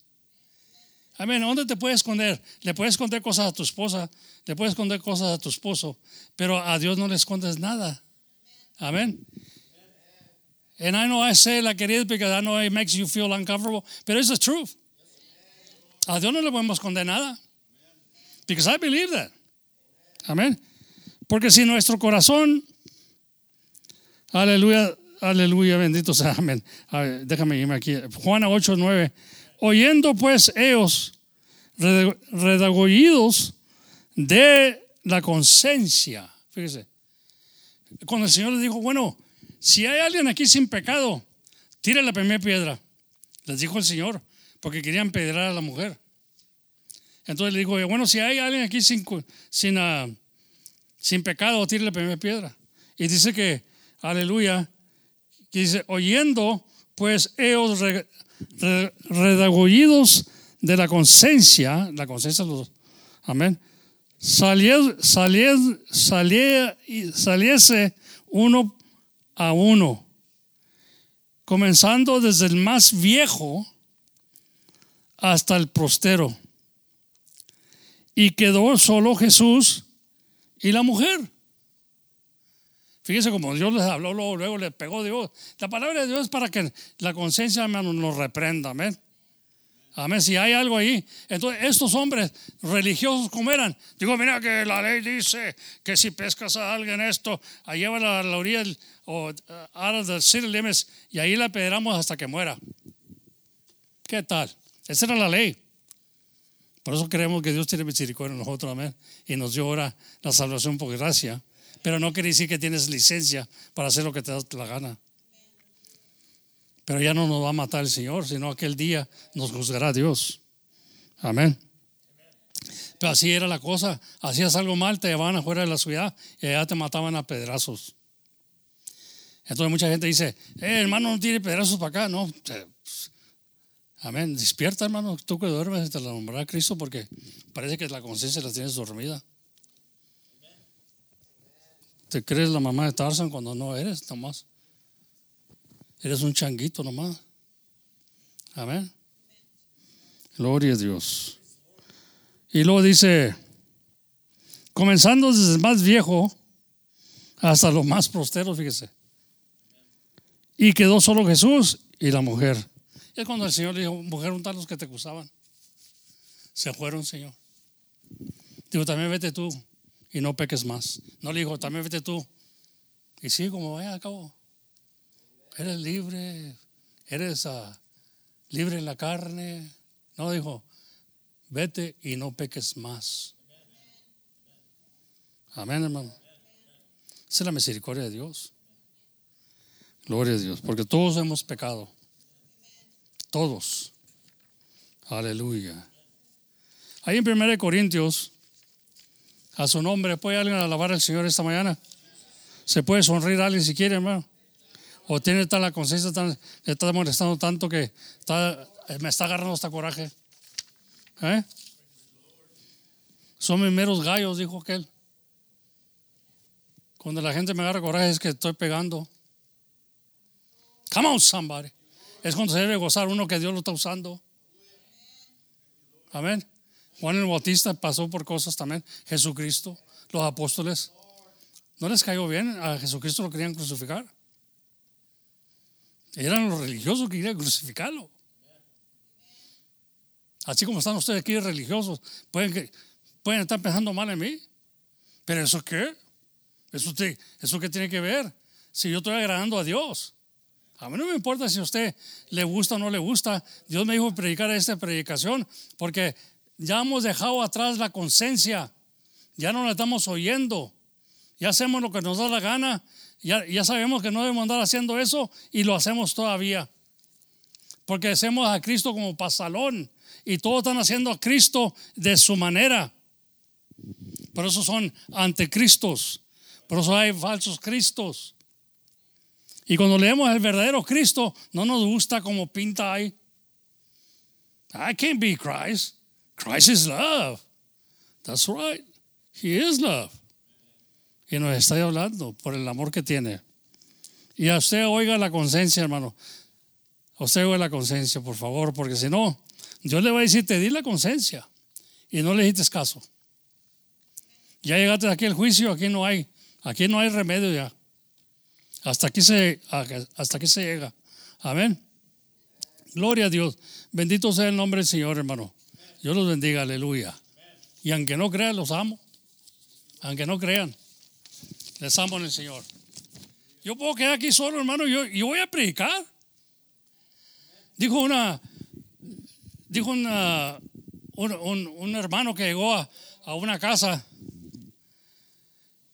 Amén. ¿Dónde te puedes esconder? Le puedes esconder cosas a tu esposa, le puedes esconder cosas a tu esposo, pero a Dios no le escondes nada. Amén. And I know I say like it is because I know it makes you feel uncomfortable, but it's the truth. A Dios no le podemos esconder nada. Because I believe that. Amén. Porque si nuestro corazón, aleluya, aleluya, bendito sea, amén. Déjame irme aquí. Juan 8, 9. Oyendo pues ellos, red- redagollidos de la conciencia. Fíjese. Cuando el Señor les dijo, bueno, si hay alguien aquí sin pecado, tire la primera piedra. Les dijo el Señor, porque querían pedrar a la mujer. Entonces le dijo, bueno, si hay alguien aquí sin, sin, ah, sin pecado, tire la primera piedra. Y dice que, aleluya, que dice, oyendo, pues ellos re- re- redagollidos de la conciencia, la conciencia, amén, salió, salió, y saliese uno a uno, comenzando desde el más viejo hasta el prostero. Y quedó solo Jesús y la mujer. Fíjese como Dios les habló, luego, luego le pegó Dios. La palabra de Dios es para que la conciencia, nos reprenda. Amén. Amén. Si hay algo ahí. Entonces, estos hombres religiosos, como eran? Digo, mira que la ley dice que si pescas a alguien esto, a llévala a la orilla del- o out of the limits y ahí la pedramos hasta que muera. ¿Qué tal? Esa era la ley. Por eso creemos que Dios tiene misericordia de nosotros, amén. Y nos dio ahora la salvación por gracia. Pero no quiere decir que tienes licencia para hacer lo que te da la gana. Pero ya no nos va a matar el Señor, sino aquel día nos juzgará Dios. Amén. Pero así era la cosa. Hacías algo mal, te llevaban afuera de la ciudad y allá te mataban a pedrazos. Entonces mucha gente dice, eh, hermano, no tiene pedrazos para acá. No, te- Amén. Despierta, hermano. Tú que duermes, te la nombrará Cristo porque parece que la conciencia la tienes dormida. Te crees la mamá de Tarzan cuando no eres, nomás. Eres un changuito nomás. Amén. Gloria a Dios. Y luego dice, comenzando desde el más viejo hasta los más prosteros, fíjese. Y quedó solo Jesús y la mujer. Y es cuando el Señor le dijo, mujer, un tal los que te acusaban. Se fueron, Señor. Digo, también vete tú y no peques más. No le dijo, también vete tú. Y sí, como vaya a. Eres libre, eres ah, libre en la carne. No, dijo, vete y no peques más. Amén, hermano. Esa es la misericordia de Dios. Gloria a Dios, porque todos hemos pecado. Todos. Aleluya. Ahí en 1 Corintios, a su nombre, ¿puede alguien alabar al Señor esta mañana? ¿Se puede sonreír a alguien si quiere, hermano? ¿O tiene tal la conciencia, tan, le está molestando tanto que está- me está agarrando hasta coraje? ¿Eh? Son mis meros gallos, dijo aquel. Cuando la gente me agarra coraje es que estoy pegando. Come on, somebody. Es cuando se debe gozar uno que Dios lo está usando. Amén. Juan el Bautista pasó por cosas también. Jesucristo, los apóstoles. ¿No les cayó bien? A Jesucristo lo querían crucificar. Eran los religiosos que querían crucificarlo. Así como están ustedes aquí religiosos, pueden, pueden estar pensando mal en mí. ¿Pero eso qué? ¿Eso, te- ¿Eso qué tiene que ver? Si yo estoy agradando a Dios. A mí no me importa si a usted le gusta o no le gusta. Dios me dijo predicar esta predicación porque ya hemos dejado atrás la conciencia. Ya no la estamos oyendo. Ya hacemos lo que nos da la gana. Ya, ya sabemos que no debemos andar haciendo eso y lo hacemos todavía. Porque hacemos a Cristo como pasalón y todos están haciendo a Cristo de su manera. Por eso son anticristos. Por eso hay falsos cristos. Y cuando leemos el verdadero Cristo, no nos gusta como pinta ahí. I can't be Christ. Christ is love. That's right. He is love. Y nos está hablando por el amor que tiene. Y a usted oiga la conciencia, hermano. A usted oiga la conciencia, por favor, porque si no, Dios le va a decir, te di la conciencia. Y no le hiciste caso. Ya llegaste aquí al juicio, aquí no hay, aquí no hay remedio ya. Hasta aquí se, hasta aquí se llega. Amén. Gloria a Dios. Bendito sea el nombre del Señor, hermano. Dios los bendiga, aleluya. Y aunque no crean, los amo. Aunque no crean, les amo en el Señor. Yo puedo quedar aquí solo, hermano. Yo, yo voy a predicar. Dijo una, dijo una, un, un- un hermano que llegó a, a una casa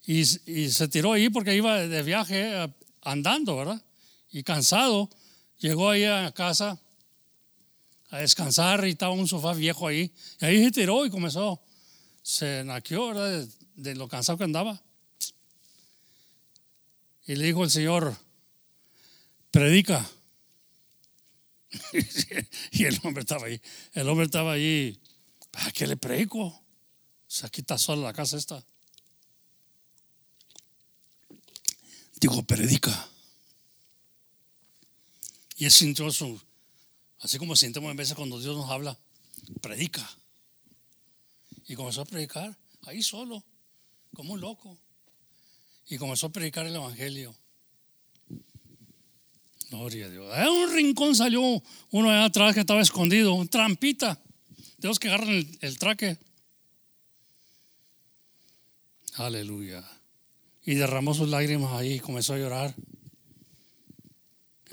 y, y se tiró ahí porque iba de viaje eh, andando, ¿verdad? Y cansado, llegó ahí a casa a descansar y estaba un sofá viejo ahí. Y ahí se tiró y comenzó, se naqueó, ¿verdad? De, de lo cansado que andaba. Y le dijo el Señor, predica. <laughs> y el hombre estaba ahí. El hombre estaba ahí. ¿Para qué le predico? O sea, aquí está sola la casa esta. Dijo, predica. Y él sintió su, así como sentimos en veces cuando Dios nos habla, predica. Y comenzó a predicar ahí solo, como un loco. Y comenzó a predicar el Evangelio. Gloria a Dios. En un rincón salió uno allá atrás que estaba escondido, un trampita. De los que agarran el, el traque. Aleluya. Y derramó sus lágrimas ahí y comenzó a llorar,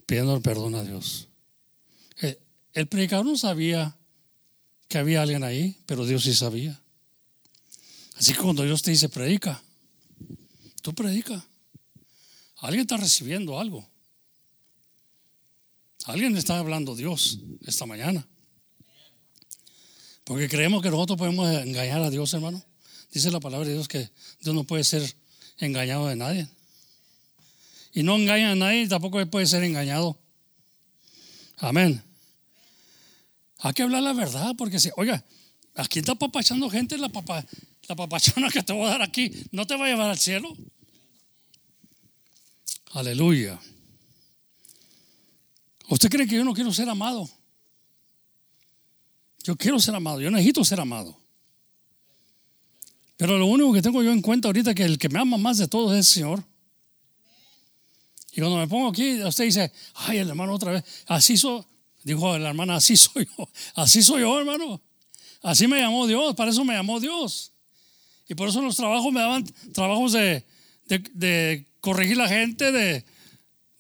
pidiendo perdón a Dios. El, predicador no sabía que había alguien ahí, pero Dios sí sabía. Así que cuando Dios te dice predica, tú predica. Alguien está recibiendo algo. Alguien está hablando Dios esta mañana. Porque creemos que nosotros podemos engañar a Dios, hermano. Dice la palabra de Dios que Dios no puede ser engañado de nadie. Y no engaña a nadie, tampoco puede ser engañado. Amén. Hay que hablar la verdad, porque si, oiga, aquí está papachando gente, la, papa, la papachona que te voy a dar aquí no te va a llevar al cielo. Aleluya. ¿Usted cree que yo no quiero ser amado? Yo quiero ser amado, yo necesito ser amado. Pero lo único que tengo yo en cuenta ahorita es que el que me ama más de todos es el Señor. Y cuando me pongo aquí, usted dice, ay, el hermano otra vez, así soy, dijo la hermana, así soy yo, así soy yo, hermano. Así me llamó Dios, para eso me llamó Dios. Y por eso los trabajos me daban trabajos de, de, de corregir la gente, de,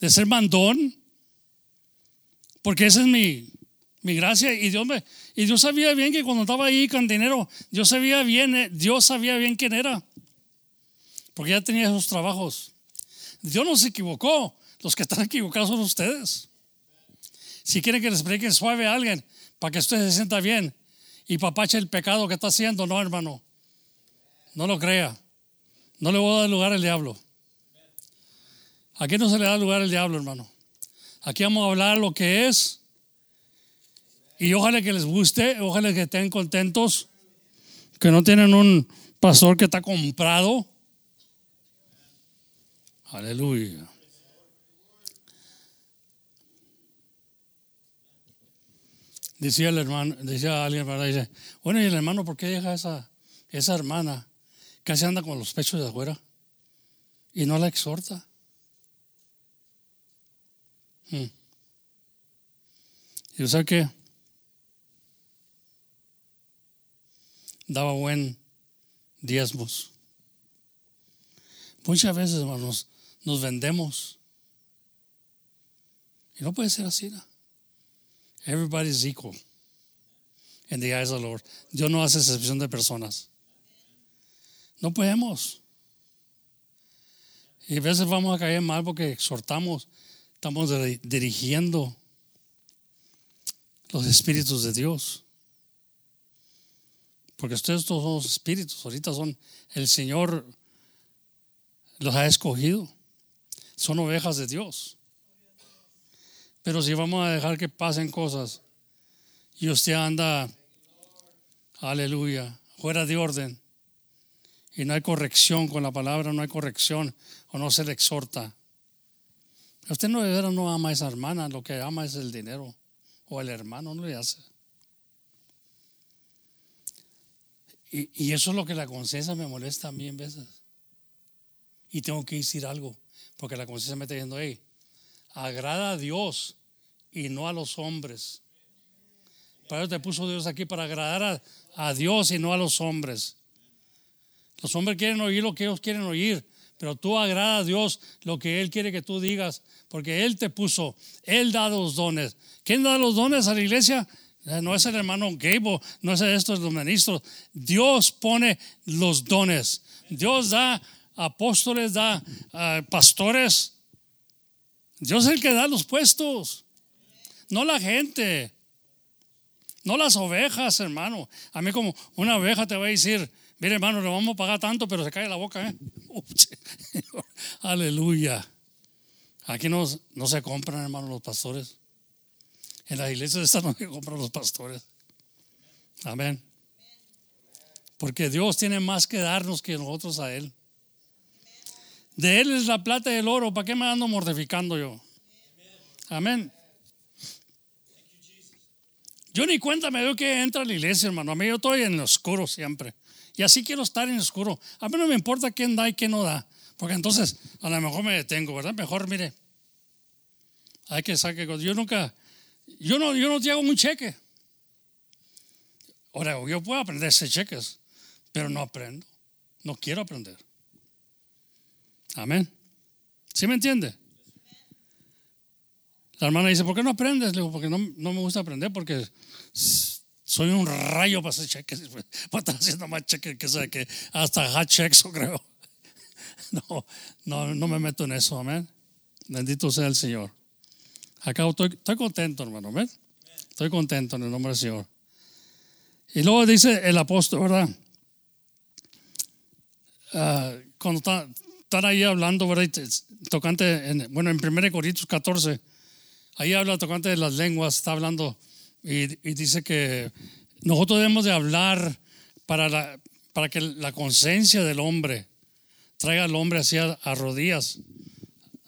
de ser mandón. Porque esa es mi, mi gracia. Y Dios, me, y Dios sabía bien que cuando estaba ahí cantinero, Dios sabía bien, eh, Dios sabía bien quién era. Porque ya tenía esos trabajos. Dios no se equivocó. Los que están equivocados son ustedes. Si quieren que les prediquen suave a alguien, para que usted se sienta bien y papache el pecado que está haciendo, no, hermano. No lo crea. No le voy a dar lugar al diablo. Aquí no se le da lugar al diablo, hermano. Aquí vamos a hablar lo que es. Y ojalá que les guste, ojalá que estén contentos, que no tienen un pastor que está comprado. Aleluya. Decía el hermano, decía alguien. Dice, bueno, y el hermano, ¿por qué deja esa, esa hermana que se anda con los pechos de afuera y no la exhorta? Hmm. ¿Y usted qué? Daba buen diezmos. Muchas veces, hermanos, nos vendemos. Y no puede ser así. ¿no? Everybody's equal in the eyes of the Lord. Dios no hace excepción de personas. No podemos. Y a veces vamos a caer mal porque exhortamos, estamos di- dirigiendo los espíritus de Dios. Porque ustedes todos son espíritus, ahorita son, el Señor los ha escogido, son ovejas de Dios. Pero si vamos a dejar que pasen cosas y usted anda, aleluya, fuera de orden, y no hay corrección con la palabra, no hay corrección o no se le exhorta. Usted no de no ama a esa hermana, lo que ama es el dinero o el hermano, no le hace. Y, y eso es lo que la conciencia me molesta a mí en veces. Y tengo que decir algo, porque la conciencia me está diciendo, hey, agrada a Dios y no a los hombres. Para eso te puso Dios aquí, para agradar a, a Dios y no a los hombres. Los hombres quieren oír lo que ellos quieren oír, pero tú agrada a Dios lo que Él quiere que tú digas, porque Él te puso, Él da los dones. ¿Quién da los dones a la iglesia? Eh, No es el hermano Gable, no es estos los ministros. Dios pone los dones. Dios da apóstoles, da ah, pastores. Dios es el que da los puestos, no la gente. No las ovejas, hermano. A mí como una oveja te va a decir, mire hermano, le vamos a pagar tanto, pero se cae la boca. ¿eh? <laughs> Aleluya. Aquí no, no se compran, hermano, los pastores. En las iglesias estas no se compran los pastores. Amén. Porque Dios tiene más que darnos que nosotros a Él. De Él es la plata y el oro. ¿Para qué me ando mortificando yo? Amén. Yo ni cuenta me doy que entra a la iglesia, hermano. A mí yo estoy en el oscuro siempre. Y así quiero estar en el oscuro. A mí no me importa quién da y quién no da. Porque entonces a lo mejor me detengo, ¿verdad? Mejor, mire. Hay que sacar. Yo nunca. Yo no, yo no te hago un cheque. Ahora, yo puedo aprender ese cheques, pero no aprendo. No quiero aprender. Amén. ¿Sí me entiende? La hermana dice, ¿por qué no aprendes? Le digo, porque no, no me gusta aprender, porque soy un rayo para hacer cheques. <laughs> Voy a estar haciendo más cheques que, sabe que hasta hot checks, <laughs> creo. No, no, no me meto en eso, amén. Bendito sea el Señor. Acá estoy, estoy contento, hermano, amén. Estoy contento en el nombre del Señor. Y luego dice el apóstol, ¿verdad? Ah, cuando está- están ahí hablando, ¿verdad? Tocante, en, bueno, en 1 Corintios 14, ahí habla tocante de las lenguas, está hablando y, dice que nosotros debemos de hablar para, para que la conciencia del hombre traiga al hombre hacia a rodillas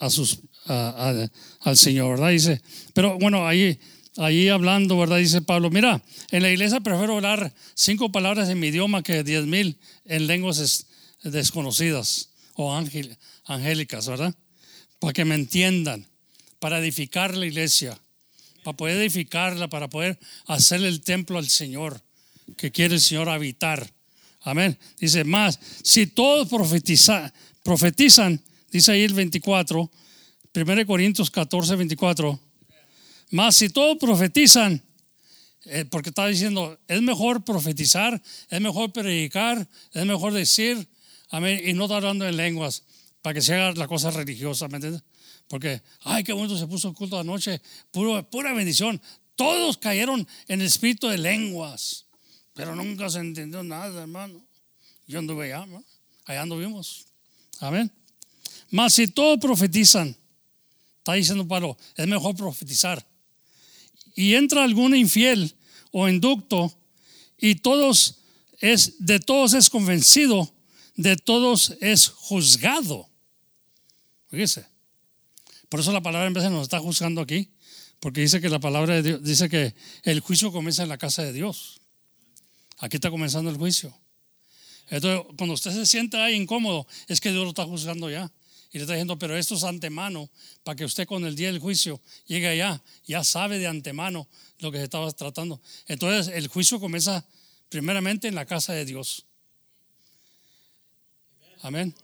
a sus, al Señor, ¿verdad? Dice, pero bueno, ahí, ahí hablando, ¿verdad? Dice Pablo, mira, en la iglesia prefiero hablar cinco palabras en mi idioma que diez mil en lenguas es- desconocidas o ángel- angélicas, ¿verdad? Para que me entiendan, para edificar la iglesia, para poder edificarla, para poder hacerle el templo al Señor que quiere el Señor habitar. Amén. Dice más, si todos profetiza- profetizan, dice ahí el 24, 1 Corintios 14, 24, más si todos profetizan, eh, porque está diciendo, es mejor profetizar, es mejor predicar, es mejor decir, amén, y no estar hablando en lenguas, para que se haga la cosa religiosa, ¿me entiendes? Porque, ay, qué bonito se puso el culto anoche, puro, pura bendición. Todos cayeron en el espíritu de lenguas, pero nunca se entendió nada, hermano. Yo anduve allá, ¿no? allá anduvimos. Amén. Mas si todos profetizan, está diciendo Pablo, es mejor profetizar. Y entra algún infiel o inducto y todos es de todos es convencido, de todos es juzgado. Fíjese. Por eso la palabra en vez de nos está juzgando aquí, porque dice que la palabra de Dios dice que el juicio comienza en la casa de Dios. Aquí está comenzando el juicio. Entonces, cuando usted se sienta ahí incómodo, es que Dios lo está juzgando ya. Y le está diciendo, pero esto es antemano, para que usted con el día del juicio llegue allá, ya sabe de antemano lo que se estaba tratando. Entonces, el juicio comienza primeramente en la casa de Dios. Amén.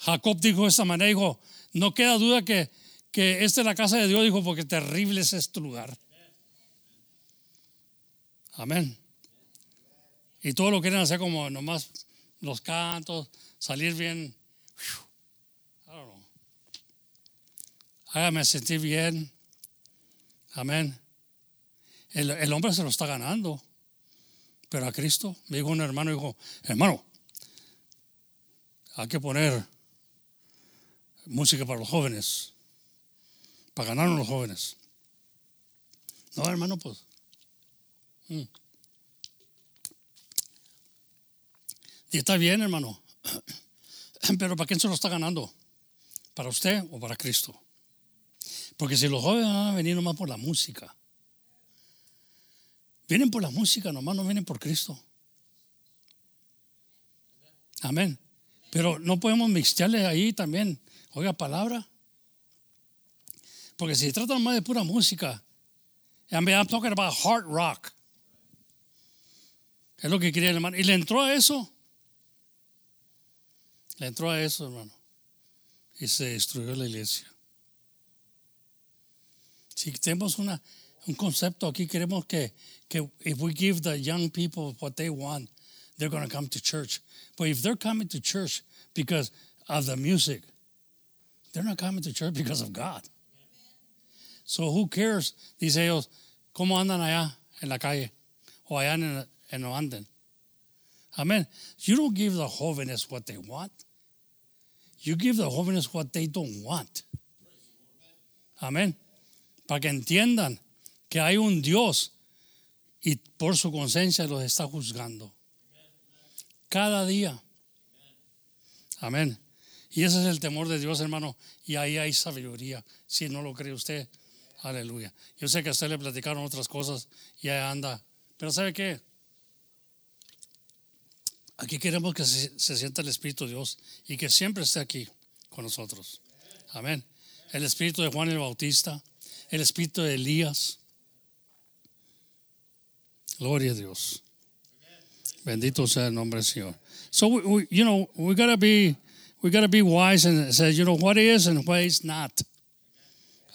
Jacob dijo de esta manera, dijo, no queda duda que, que esta es la casa de Dios, dijo, porque terrible es este lugar. Amén. Y todo lo quieren hacer como nomás los cantos, salir bien. I don't know. Hágame sentir bien. Amén. El, el hombre se lo está ganando. Pero a Cristo, me dijo un hermano, dijo, hermano, hay que poner música para los jóvenes, para ganar a los jóvenes. No, hermano, pues. mm. Y está bien, hermano. <clears throat> Pero ¿para quién se lo está ganando? ¿Para usted o para Cristo? Porque si los jóvenes van a venir nomás por la música, vienen por la música, nomás no vienen por Cristo. Amén. Pero no podemos mixtearle ahí también, oiga, palabra. Porque si se trata nomás de pura música, I'm talking about hard rock. Es lo que quería el hermano. Y le entró a eso. Le entró a eso, hermano. Y se destruyó la iglesia. Si tenemos una, un concepto aquí, queremos que, que if we give the young people what they want, they're going to come to church. But if they're coming to church because of the music, they're not coming to church because of God. So who cares, dice ellos, cómo andan allá en la calle o allá en, en no. Amen. You don't give the jóvenes what they want. You give the jóvenes what they don't want. Amén. Para que entiendan que hay un Dios y por su conciencia los está juzgando. Cada día. Amén. Y ese es el temor de Dios, hermano. Y ahí hay sabiduría. Si no lo cree usted, aleluya. Yo sé que a usted le platicaron otras cosas y ahí anda. Pero ¿sabe qué? Aquí queremos que se, se sienta el Espíritu de Dios y que siempre esté aquí con nosotros. Amén. El Espíritu de Juan el Bautista, el Espíritu de Elías. Gloria a Dios. Bendito sea el nombre del Señor. So we, we, you know, we gotta be, we gotta be wise and say, you know, what is and what is not.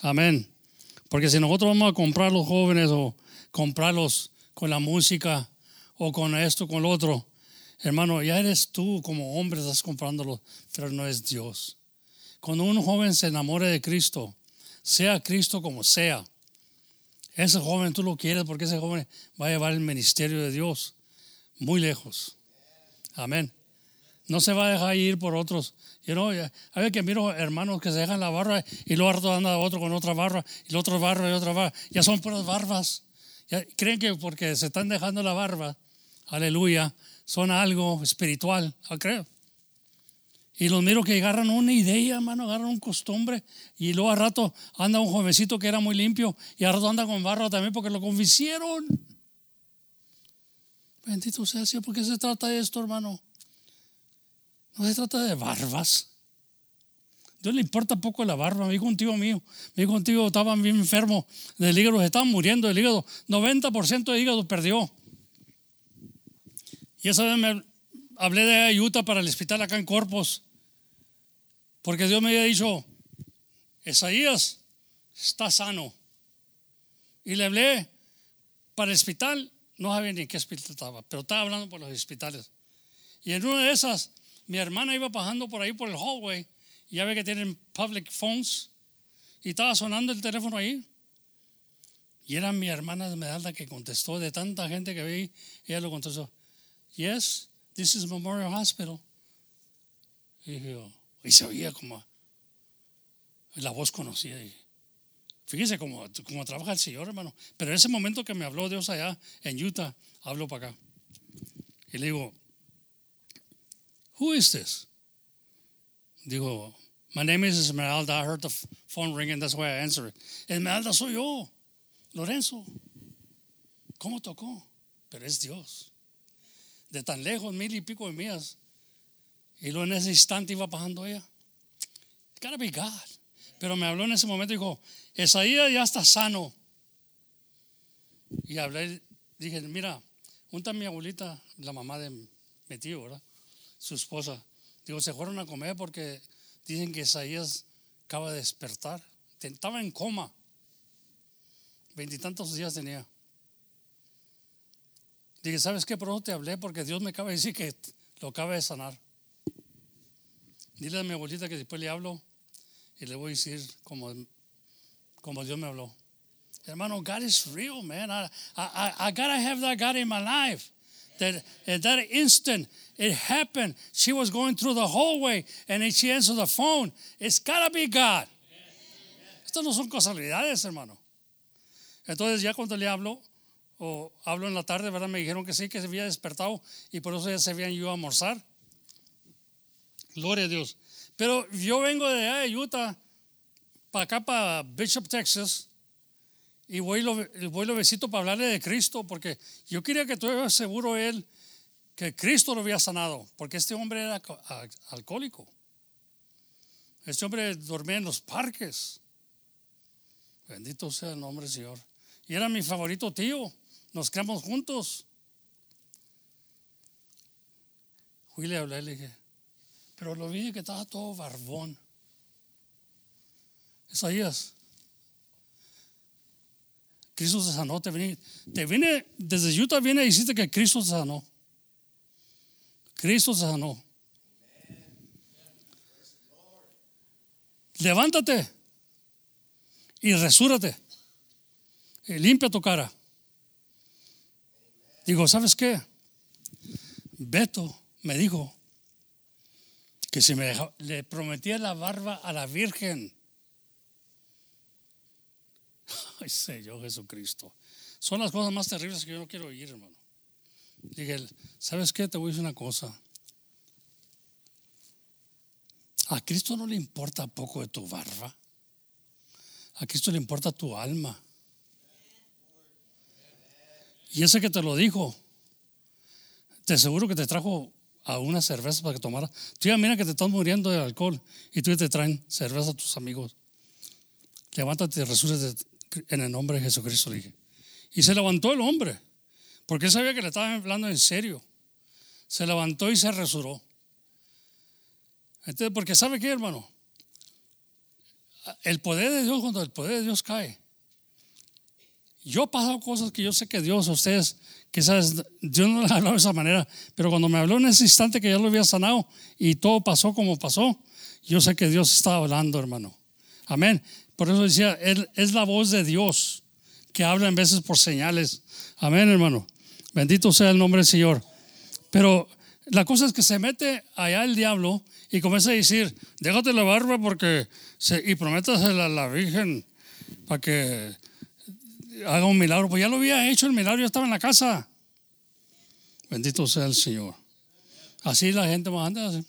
Amén. Porque si nosotros vamos a comprar los jóvenes o comprarlos con la música o con esto, con lo otro, hermano, ya eres tú como hombre, estás comprándolo, pero no es Dios. Cuando un joven se enamore de Cristo, sea Cristo como sea, ese joven tú lo quieres porque ese joven va a llevar el ministerio de Dios muy lejos. Amén. No se va a dejar ir por otros. You know, a ver que miro hermanos que se dejan la barba y luego harto anda otro con otra barba y el otro barba y otra barba. Ya son puras barbas. Creen que porque se están dejando la barba, aleluya, son algo espiritual. ¿no creo? Y los miro que agarran una idea, hermano, agarran un costumbre. Y luego a rato anda un jovencito que era muy limpio y a rato anda con barba también porque lo convencieron. Bendito sea, ¿por qué se trata de esto, hermano? No se trata de barbas. Dios le importa poco la barba. Me dijo un tío mío, me dijo un tío, estaba bien enfermo del hígado, se estaban muriendo del hígado. 90% de hígado perdió. Y esa vez me hablé de ayuda para el hospital acá en Corpus. Porque Dios me había dicho, Isaías está sano. Y le hablé para el hospital, no sabía ni en qué hospital estaba, pero estaba hablando por los hospitales. Y en una de esas, mi hermana iba pasando por ahí por el hallway, y ya ve que tienen public phones, y estaba sonando el teléfono ahí. Y era mi hermana de Medalda que contestó, de tanta gente que vi, ella lo contestó. Yes, this is Memorial Hospital. Y, yo, y se oía como la voz conocida. Y fíjese cómo, cómo trabaja el Señor, hermano. Pero en ese momento que me habló Dios allá en Utah, hablo para acá. Y le digo, Who is this? Digo, My name is Esmeralda. I heard the phone ringing, that's why I answered it. Esmeralda soy yo, Lorenzo. ¿Cómo tocó? Pero es Dios. De tan lejos, mil y pico de millas. Y luego en ese instante iba bajando ella. It's gotta be God. Pero me habló en ese momento y dijo, Esaías ya está sano. Y hablé, dije, mira, junta a mi abuelita, la mamá de mi tío, ¿verdad? Su esposa. Digo, se fueron a comer porque Dicen que Isaías acaba de despertar. Estaba en coma. Veintitantos días tenía. Dije, ¿sabes qué? Pronto te hablé porque Dios me acaba de decir que lo acaba de sanar. Dile a mi abuelita que después le hablo y le voy a decir como, como Dios me habló. Hermano, God is real, man. I, I, I gotta have that God in my life. That at that instant, it happened. She was going through the hallway and then she answered the phone. It's gotta be God. Estas no son casualidades, hermano. Entonces ya cuando le hablo, o hablo en la tarde, ¿verdad? Me dijeron que sí, que se había despertado y por eso ya se habían ido a almorzar. Gloria a Dios. Pero yo vengo de allá de Utah para acá, para Bishop, Texas, y voy lo, voy lo besito para hablarle de Cristo, porque yo quería que estuviera seguro él que Cristo lo había sanado, porque este hombre era alcohólico. Este hombre dormía en los parques. Bendito sea el nombre del Señor. Y era mi favorito tío. Nos criamos juntos. Fui le hablé, le dije, pero lo vi que estaba todo barbón. Isaías, Cristo te sanó, te viene, te viene, desde Utah viene y dijiste que Cristo te sanó. Cristo te sanó. Levántate y resúrate y limpia tu cara. Digo, ¿sabes qué? Beto me dijo que si me dejaba- le prometía la barba a la Virgen. <laughs> Ay, Señor Jesucristo. Son las cosas más terribles que yo no quiero oír, hermano. Dije, ¿sabes qué? Te voy a decir una cosa. A Cristo no le importa poco de tu barba. A Cristo le importa tu alma. Y ese que te lo dijo, te aseguro que te trajo a una cerveza para que tomara. Tú ya mira que te estás muriendo de alcohol y tú te traen cerveza a tus amigos. Levántate y resúrate en el nombre de Jesucristo. Y se levantó el hombre, porque él sabía que le estaban hablando en serio. Se levantó y se resuró. Entonces, porque sabe qué, hermano, el poder de Dios, cuando el poder de Dios cae, yo he pasado cosas que yo sé que Dios, ustedes, quizás Dios no les hablado de esa manera, pero cuando me habló en ese instante que ya lo había sanado y todo pasó como pasó, yo sé que Dios estaba hablando, hermano. Amén. Por eso decía, es la voz de Dios que habla en veces por señales. Amén, hermano. Bendito sea el nombre del Señor. Pero la cosa es que se mete allá el diablo y comienza a decir, déjate la barba porque y prométasela a la Virgen para que haga un milagro. Pues ya lo había hecho el milagro, ya estaba en la casa. Bendito sea el Señor. Así la gente más anda,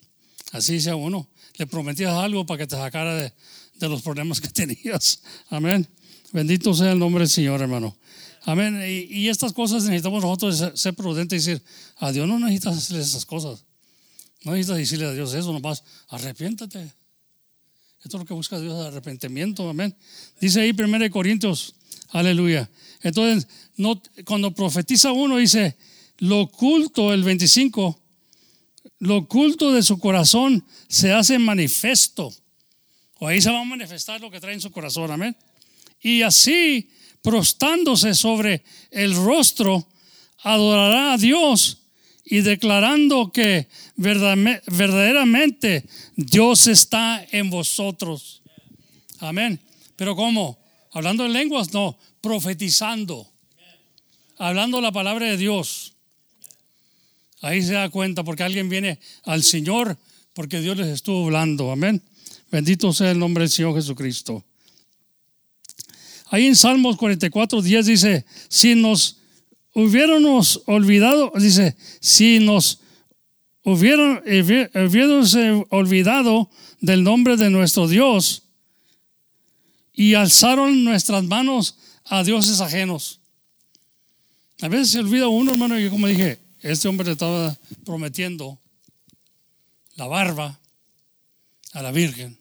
así. dice uno. Le prometías algo para que te sacara de, de los problemas que <laughs> tenías. Amén. Bendito sea el nombre del Señor, hermano. Amén. Y, y estas cosas necesitamos nosotros ser, ser prudentes y decir, a Dios no necesitas hacerle esas cosas. No necesitas decirle a Dios eso, nomás arrepiéntate. Esto es lo que busca Dios, arrepentimiento, amén. Dice ahí 1 Corintios, aleluya. Entonces, no, cuando profetiza uno, dice, lo oculto, el 25, lo oculto de su corazón se hace manifiesto. O ahí se va a manifestar lo que trae en su corazón, amén. Y así, prostándose sobre el rostro, adorará a Dios y declarando que verdaderamente Dios está en vosotros. Amén. Pero ¿cómo? Hablando en lenguas, no, profetizando. Hablando la palabra de Dios. Ahí se da cuenta porque alguien viene al Señor porque Dios les estuvo hablando. Amén. Bendito sea el nombre del Señor Jesucristo. Ahí en Salmos 44, 10 dice, si nos hubiéramos olvidado, dice, si nos hubieran, olvidado del nombre de nuestro Dios y alzaron nuestras manos a dioses ajenos. A veces se olvida uno, hermano, y como dije, este hombre le estaba prometiendo la barba a la Virgen.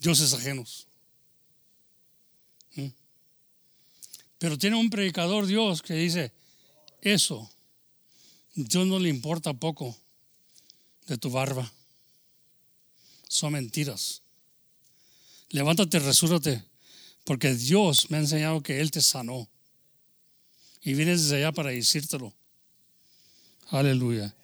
Dioses ajenos. ¿Mm? Pero tiene un predicador Dios que dice, eso, Dios no le importa poco de tu barba. son mentiras. Levántate, resúrate, porque Dios me ha enseñado que Él te sanó. Y vienes desde allá para decírtelo. Aleluya.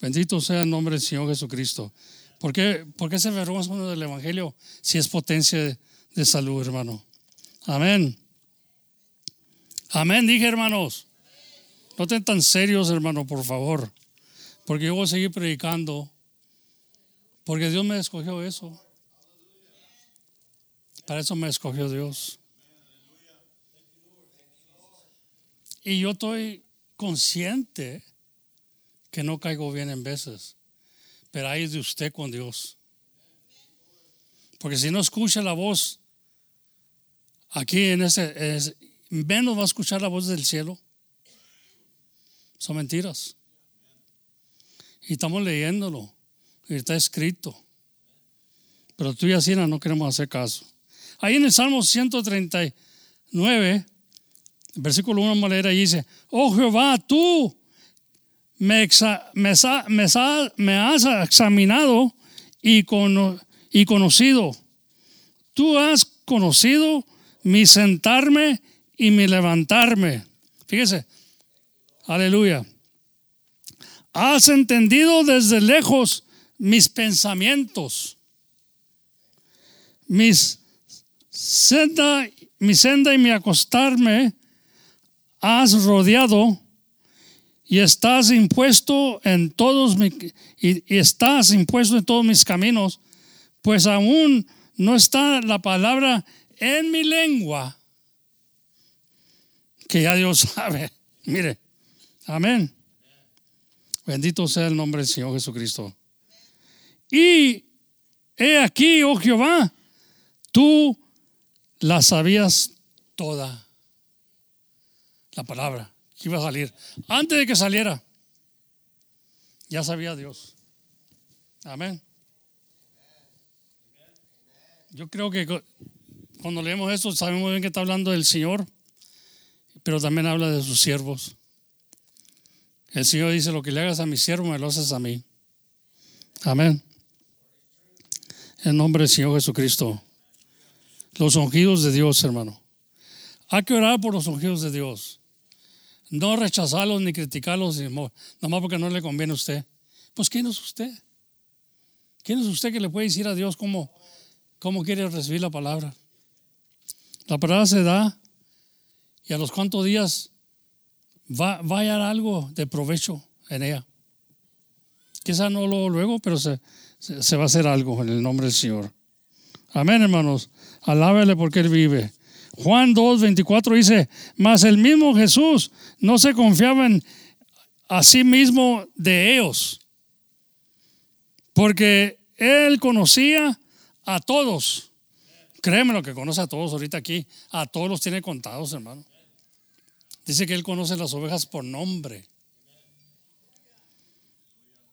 Bendito sea el nombre del Señor Jesucristo. ¿Por qué, por qué se avergüenza del Evangelio si es potencia de, de salud, hermano? Amén. Amén, dije hermanos. No estén tan serios, hermano, por favor. Porque yo voy a seguir predicando. Porque Dios me escogió eso. Para eso me escogió Dios. Y yo estoy consciente que no caigo bien en veces. Pero ahí es de usted con Dios. Porque si no escucha la voz aquí en ese, es- menos va a escuchar la voz del cielo. Son mentiras. Y estamos leyéndolo. Y está escrito. Pero tú y Asina no queremos hacer caso. Ahí en el Salmo 139, versículo 1 manera dice, oh Jehová, tú me, me has examinado y, cono- y conocido. Tú has conocido mi sentarme y mi levantarme. Fíjese, aleluya. Has entendido desde lejos mis pensamientos, mis senda, mi senda y mi acostarme has rodeado y estás impuesto en todos mi- y, y estás impuesto en todos mis caminos, pues aún no está la palabra en mi lengua que ya Dios <laughs> sabe. Mire, amén. Bendito sea el nombre del Señor Jesucristo. Y he aquí, oh Jehová, tú la sabías toda. La palabra que iba a salir. Antes de que saliera, ya sabía Dios. Amén. Yo creo que cu- cuando leemos esto sabemos bien que está hablando del Señor, pero también habla de sus siervos. El Señor dice, lo que le hagas a mi siervo, me lo haces a mí. Amén. En nombre del Señor Jesucristo. Los ungidos de Dios, hermano. Hay que orar por los ungidos de Dios. No rechazarlos ni criticarlos, nomás porque no le conviene a usted. Pues ¿quién es usted? ¿Quién es usted que le puede decir a Dios cómo, cómo quiere recibir la palabra? La palabra se da y a los cuantos días va, va a hallar algo de provecho en ella. Quizá no lo luego, pero se, se, se va a hacer algo en el nombre del Señor. Amén, hermanos. Alábele porque Él vive. Juan 2, 24 dice, mas el mismo Jesús no se confiaba en a sí mismo de ellos, porque Él conocía a todos. Créeme lo que conoce a todos ahorita aquí. A todos los tiene contados, hermano. Dice que Él conoce las ovejas por nombre.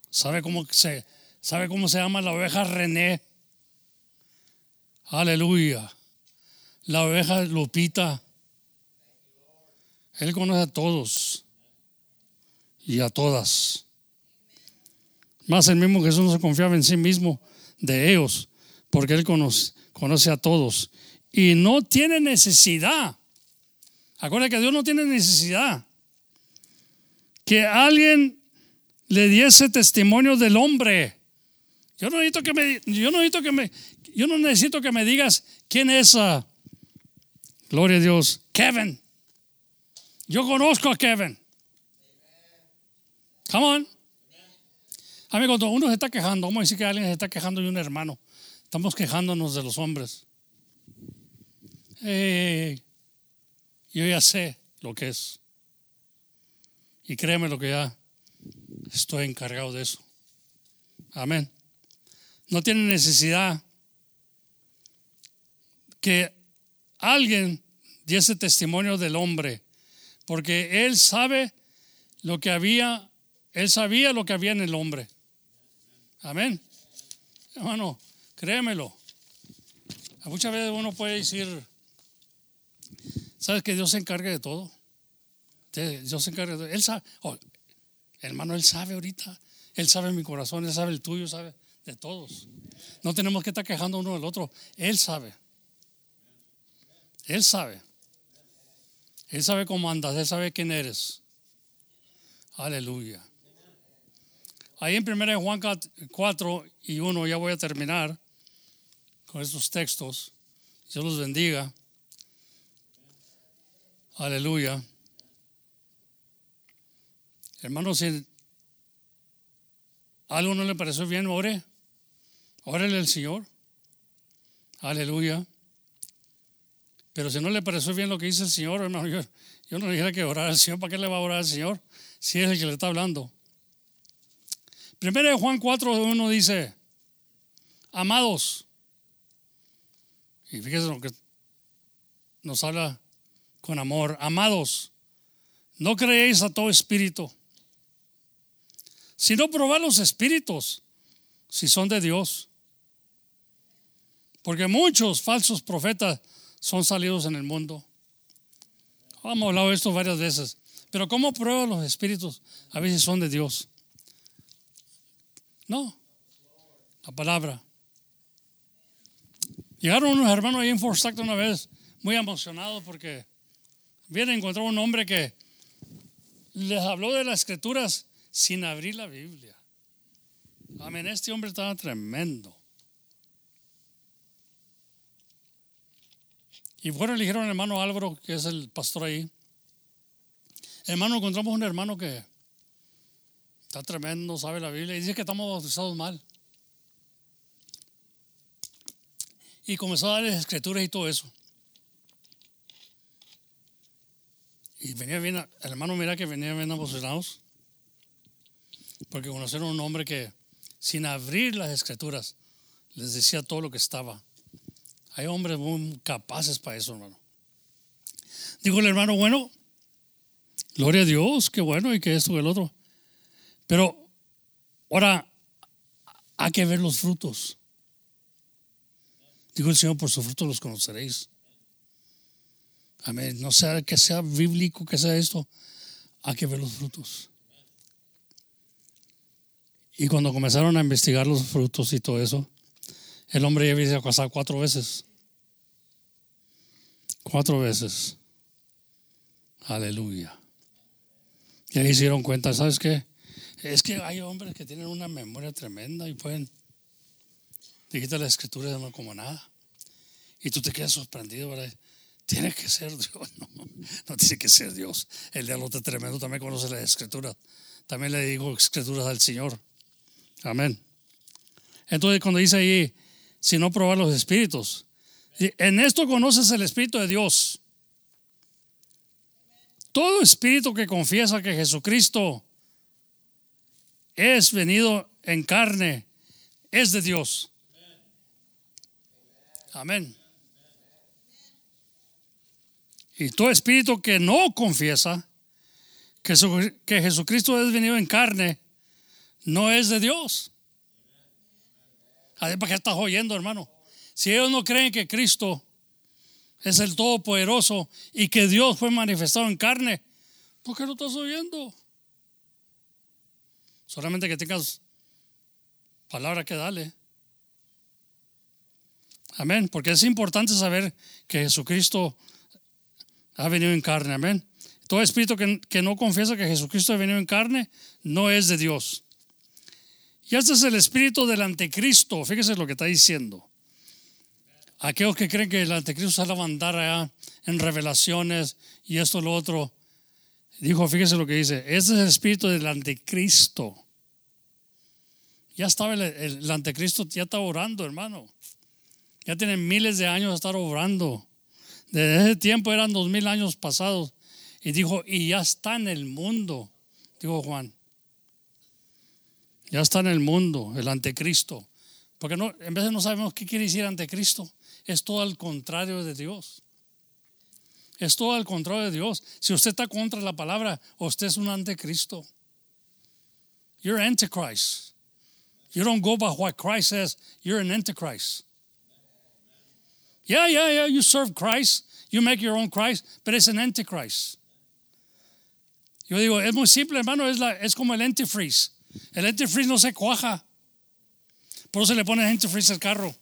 ¿Sabe cómo se, sabe cómo se llama la oveja René? Aleluya. La oveja Lupita. Él conoce a todos y a todas. Más el mismo Jesús no se confiaba en sí mismo de ellos, porque Él conoce, a todos. Y no tiene necesidad. Acuérdate que Dios no tiene necesidad. Que alguien le diese testimonio del hombre. Yo no necesito que me, yo no necesito que me, yo no necesito que me digas quién es, ah, gloria a Dios, Kevin. Yo conozco a Kevin. Come on. A mí cuando uno se está quejando, vamos a decir que alguien se está quejando de un hermano. Estamos quejándonos de los hombres. Ey, yo ya sé lo que es. Y créeme lo que ya estoy encargado de eso. Amén. No tiene necesidad que alguien diese testimonio del hombre, porque él sabe lo que había, él sabía lo que había en el hombre. Amén. Hermano, créemelo. Muchas veces uno puede decir, ¿sabes que Dios se encarga de todo? Dios se encarga de todo. Él sabe, oh, hermano, Él sabe ahorita. Él sabe mi corazón, Él sabe el tuyo, sabe de todos. No tenemos que estar quejando uno del otro. Él sabe. Él sabe. Él sabe cómo andas, Él sabe quién eres. Aleluya. Ahí en 1 Juan 4 y 1, ya voy a terminar con estos textos. Dios los bendiga. Aleluya. Hermanos, si algo no le pareció bien, ore. Órele al Señor. Aleluya. Pero si no le pareció bien lo que dice el Señor, hermano, yo, no le dijera que orar al Señor. ¿Para qué le va a orar al Señor? Si es el que le está hablando. Primero de Juan 4, 1 dice, amados, y fíjese lo que nos habla con amor, amados, no creéis a todo espíritu, sino probad los espíritus, si son de Dios. Porque muchos falsos profetas son salidos en el mundo. Hemos hablado de esto varias veces. Pero ¿cómo prueban los espíritus? A veces son de Dios. No, la palabra. Llegaron unos hermanos ahí en Fort Stockton una vez, muy emocionados porque viene a encontrar un hombre que les habló de las escrituras sin abrir la Biblia. Amén, este hombre estaba tremendo. Y le dijeron al hermano Álvaro, que es el pastor ahí. Hermano, encontramos un hermano que está tremendo, sabe la Biblia, y dice que estamos bautizados mal. Y comenzó a darles escrituras y todo eso. Y venía bien, el hermano mira que venía bien emocionados, porque conocieron a un hombre que sin abrir las escrituras les decía todo lo que estaba. Hay hombres muy capaces para eso, hermano. Dijo el hermano, bueno, gloria a Dios, qué bueno y que esto y el otro. Pero ahora hay que ver los frutos. Dijo el Señor, por sus frutos los conoceréis. Amén. No sea que sea bíblico, que sea esto, hay que ver los frutos. Y cuando comenzaron a investigar los frutos y todo eso, el hombre ya había casado cuatro veces. Cuatro veces. Aleluya. Y ahí se dieron cuenta, ¿sabes qué? Es que hay hombres que tienen una memoria tremenda y pueden dijiste la escritura no como nada. Y tú te quedas sorprendido, ¿verdad? Tiene que ser <laughs> Dios. No, no tiene que ser Dios. El diablo está tremendo también conoce la escritura. También le digo escrituras al Señor. Amén. Entonces, cuando dice ahí, si no probar los espíritus, en esto conoces el Espíritu de Dios. Todo espíritu que confiesa que Jesucristo es venido en carne es de Dios. Amén. Y todo espíritu que no confiesa que Jesucristo es venido en carne no es de Dios. ¿Para qué estás oyendo, hermano? Si ellos no creen que Cristo es el Todopoderoso y que Dios fue manifestado en carne, ¿por qué no estás oyendo? Solamente que tengas palabra que darle. Amén. Porque es importante saber que Jesucristo ha venido en carne. Amén. Todo espíritu que, que, no confiesa que Jesucristo ha venido en carne no es de Dios. Y este es el espíritu del anticristo. Fíjese lo que está diciendo. Aquellos que creen que el anticristo se va a mandar allá en revelaciones y esto lo otro. Dijo, fíjese lo que dice. Este es el espíritu del anticristo. Ya estaba el, el, anticristo, ya está orando, hermano. Ya tienen miles de años de estar obrando. Desde ese tiempo eran dos mil años pasados. Y dijo, y ya está en el mundo, dijo Juan. Ya está en el mundo, el anticristo. Porque no, en de no sabemos qué quiere decir anticristo, es todo al contrario de Dios. Es todo al contrario de Dios. Si usted está contra la palabra, usted es un anticristo. You're antichrist. You don't go by what Christ says, you're an antichrist. Yeah, yeah, yeah, you serve Christ, you make your own Christ, but it's an antichrist. Yo digo, es muy simple, hermano, es, es como el antifreeze. El antifreeze no se cuaja. Por eso le ponen antifreeze al carro.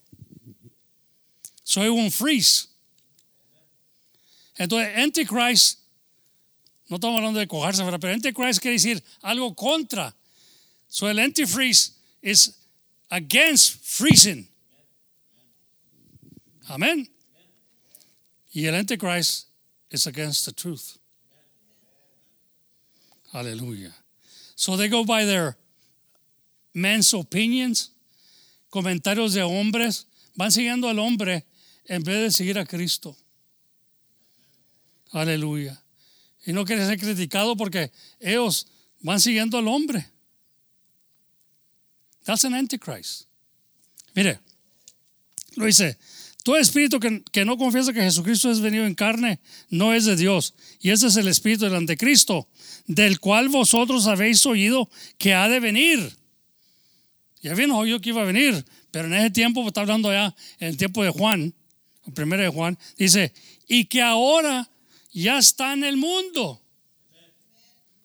Soy un freeze. Entonces, antichrist, no estamos hablando de cojarse, pero antichrist quiere decir algo contra. So el antifreeze is against freezing. Amén. Y el antichrist is against the truth. Hallelujah. So they go by their men's opinions, comentarios de hombres, van siguiendo al hombre en vez de seguir a Cristo. Aleluya. Y no quiere ser criticado porque ellos van siguiendo al hombre. That's an antichrist. Mire, lo dice, todo espíritu que, que no confiesa que Jesucristo es venido en carne no es de Dios. Y ese es el espíritu del anticristo, del cual vosotros habéis oído que ha de venir. Ya bien oído que iba a venir, pero en ese tiempo, está hablando ya en el tiempo de Juan, el primero de Juan, dice, y que ahora ya está en el mundo.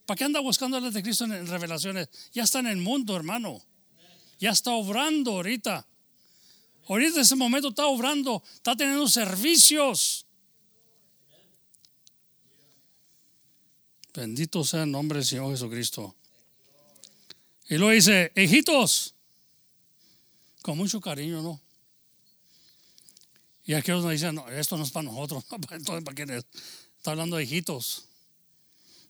¿Para qué anda buscando el anticristo en revelaciones? Ya está en el mundo, hermano. Ya está obrando ahorita. Ahorita en ese momento está obrando, está teniendo servicios. Bendito sea el nombre del Señor Jesucristo. Y luego dice, hijitos, con mucho cariño, ¿no? Y aquellos nos dicen, no, esto no es para nosotros, <laughs> entonces para quién es. Está hablando de hijitos.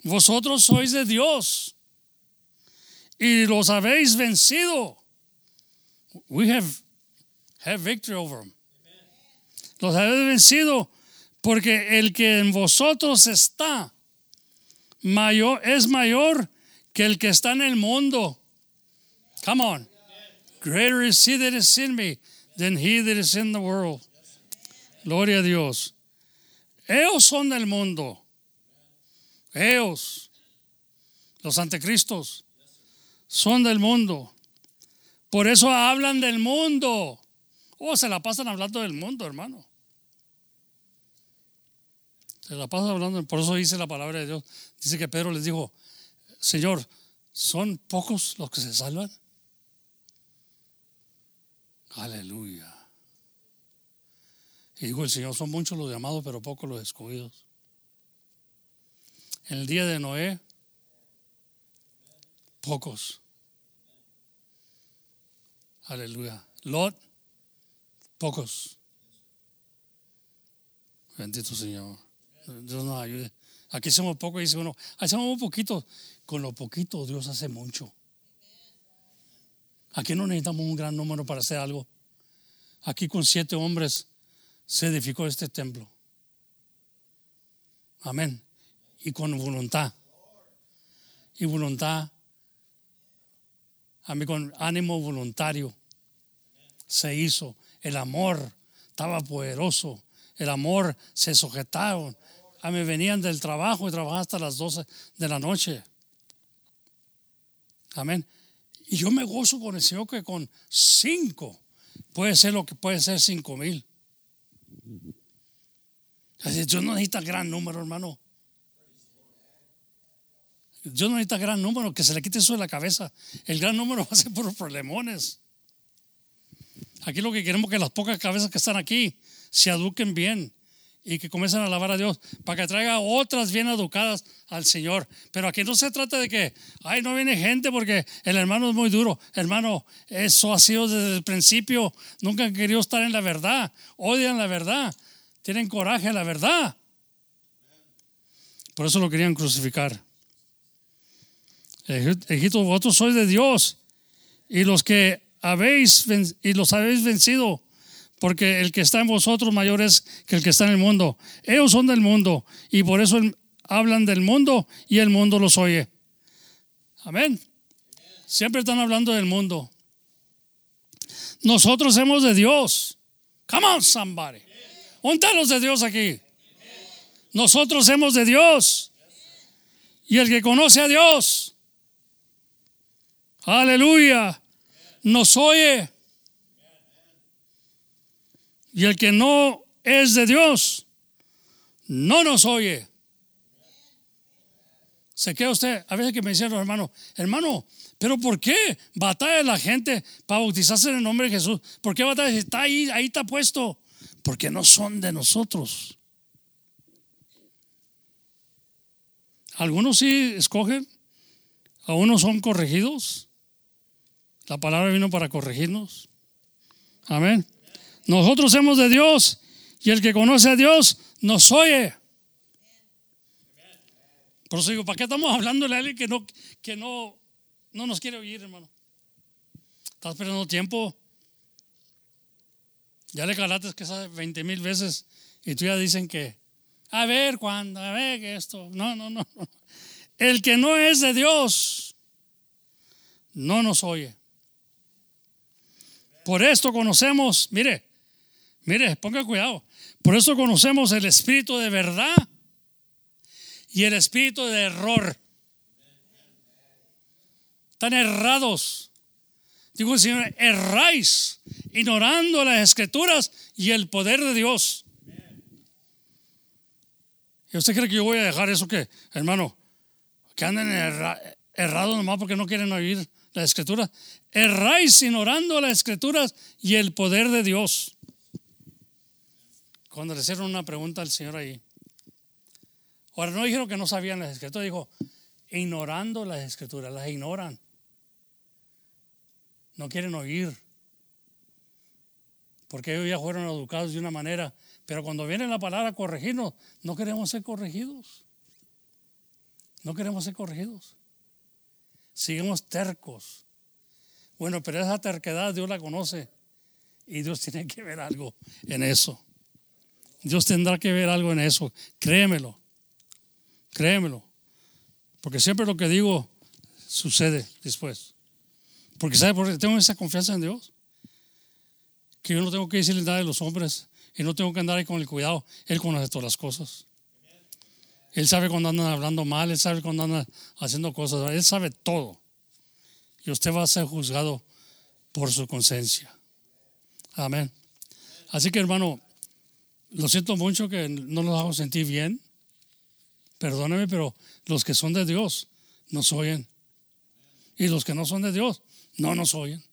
Vosotros sois de Dios y los habéis vencido. We have, have victory over them. Los habéis vencido porque el que en vosotros está mayor, es mayor que el que está en el mundo. Come on. Greater is he that is in me than he that is in the world. Gloria a Dios. Ellos son del mundo. Ellos, los anticristos, son del mundo. Por eso hablan del mundo. Oh, se la pasan hablando del mundo, hermano. Se la pasan hablando, por eso dice la palabra de Dios. Dice que Pedro les dijo, Señor, ¿son pocos los que se salvan? Aleluya. Y dijo el Señor, son muchos los llamados, pero pocos los escogidos. En el día de Noé, pocos. Aleluya. Lot, pocos. Bendito Señor. Dios nos ayude. Aquí somos pocos, dice uno. Hacemos un poquito. Con lo poquito Dios hace mucho. Aquí no necesitamos un gran número para hacer algo. Aquí con siete hombres se edificó este templo. Amén. Y con voluntad. Y voluntad. A mí con ánimo voluntario. Se hizo. El amor estaba poderoso. El amor se sujetaba. A mí venían del trabajo y trabajaban hasta las 12 de la noche. Amén. Y yo me gozo con el Señor que con cinco puede ser lo que puede ser cinco mil. Yo no necesito gran número, hermano. Yo no necesito gran número, que se le quite eso de la cabeza. El gran número <laughs> va a ser por los problemones. Aquí lo que queremos es que las pocas cabezas que están aquí se eduquen bien y que comiencen a alabar a Dios para que traiga otras bien educadas al Señor. Pero aquí no se trata de que, ay, no viene gente porque el hermano es muy duro. Hermano, eso ha sido desde el principio. Nunca han querido estar en la verdad. Odian la verdad. Tienen coraje a la verdad. Por eso lo querían crucificar. Egipto, vosotros sois de Dios y los que habéis y los habéis vencido porque el que está en vosotros mayor es que el que está en el mundo. Ellos son del mundo y por eso hablan del mundo y el mundo los oye. Amén. Siempre están hablando del mundo. Nosotros somos de Dios. Come on, somebody. ¿Dónde los de Dios aquí? Nosotros somos de Dios. Y el que conoce a Dios, aleluya, nos oye. Y el que no es de Dios, no nos oye. Se queda usted, a veces que me decían los hermanos, hermano, pero ¿por qué batalla la gente para bautizarse en el nombre de Jesús? ¿Por qué batalla? Está ahí, ahí está puesto. Porque no son de nosotros. Algunos sí escogen, a unos son corregidos. La palabra vino para corregirnos. Amén. Nosotros somos de Dios y el que conoce a Dios nos oye. Por eso digo, ¿para qué estamos hablándole a alguien que no, que no, no nos quiere oír, hermano? Estás perdiendo tiempo. Ya le calates que sabe 20 mil veces y tú ya dicen que, a ver cuándo, a ver que esto. No, no. no. El que no es de Dios no nos oye. Por esto conocemos, mire, mire, ponga cuidado. Por eso conocemos el espíritu de verdad y el espíritu de error. Están errados. Digo el Señor, erráis, ignorando las escrituras y el poder de Dios. ¿Y usted cree que yo voy a dejar eso que, hermano, que anden erra- errados nomás porque no quieren oír la escritura? Erráis ignorando las escrituras y el poder de Dios. Cuando le hicieron una pregunta al Señor ahí. Ahora no dijeron que no sabían las escrituras, dijo, ignorando las escrituras, las ignoran. No quieren oír. Porque ellos ya fueron educados de una manera. Pero cuando viene la palabra corregirnos, no queremos ser corregidos. No queremos ser corregidos. Seguimos tercos. Bueno, pero esa terquedad Dios la conoce. Y Dios tiene que ver algo en eso. Dios tendrá que ver algo en eso. Créemelo. Créemelo. Porque siempre lo que digo sucede después. Porque ¿sabe por qué? Tengo esa confianza en Dios. Que yo no tengo que decirle nada de los hombres. Y no tengo que andar ahí con el cuidado. Él conoce todas las cosas. Él sabe cuando andan hablando mal. Él sabe cuando andan haciendo cosas. Él sabe todo. Y usted va a ser juzgado por su conciencia. Amén. Así que hermano, lo siento mucho que no los hago sentir bien. Perdóneme, pero los que son de Dios nos oyen. Y los que no son de Dios no nos oyen.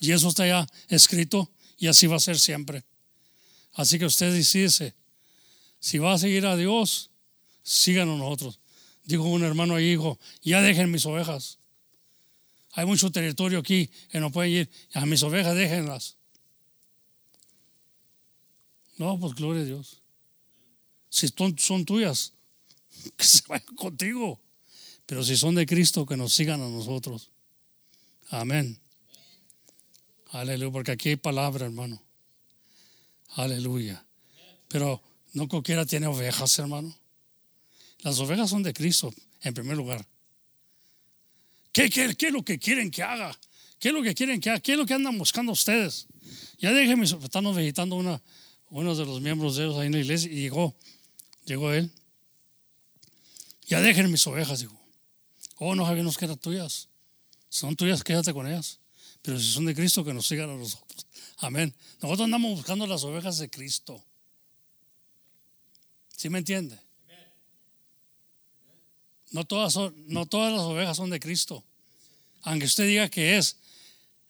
Y eso está ya escrito y así va a ser siempre. Así que usted decide si va a seguir a Dios, síganos nosotros. Dijo un hermano ahí, dijo, ya dejen mis ovejas. Hay mucho territorio aquí que no pueden ir. A mis ovejas déjenlas. No, pues gloria a Dios. Si son, son tuyas, <laughs> que se vayan contigo. Pero si son de Cristo, que nos sigan a nosotros. Amén. Aleluya, porque aquí hay palabra, hermano. Aleluya. Pero no cualquiera tiene ovejas, hermano. Las ovejas son de Cristo, en primer lugar. ¿Qué, qué, qué es lo que quieren que haga? ¿Qué es lo que quieren que haga? ¿Qué es lo que andan buscando ustedes? Ya déjenme, estamos visitando una, uno de los miembros de ellos ahí en la iglesia y llegó, llegó él. Ya dejen mis ovejas, dijo. Oh, no sabíamos que eran tuyas. Son tuyas, quédate con ellas. Pero si son de Cristo, que nos sigan a nosotros. Amén. Nosotros andamos buscando las ovejas de Cristo. ¿Sí me entiende? No todas, son, no todas las ovejas son de Cristo. Aunque usted diga que es.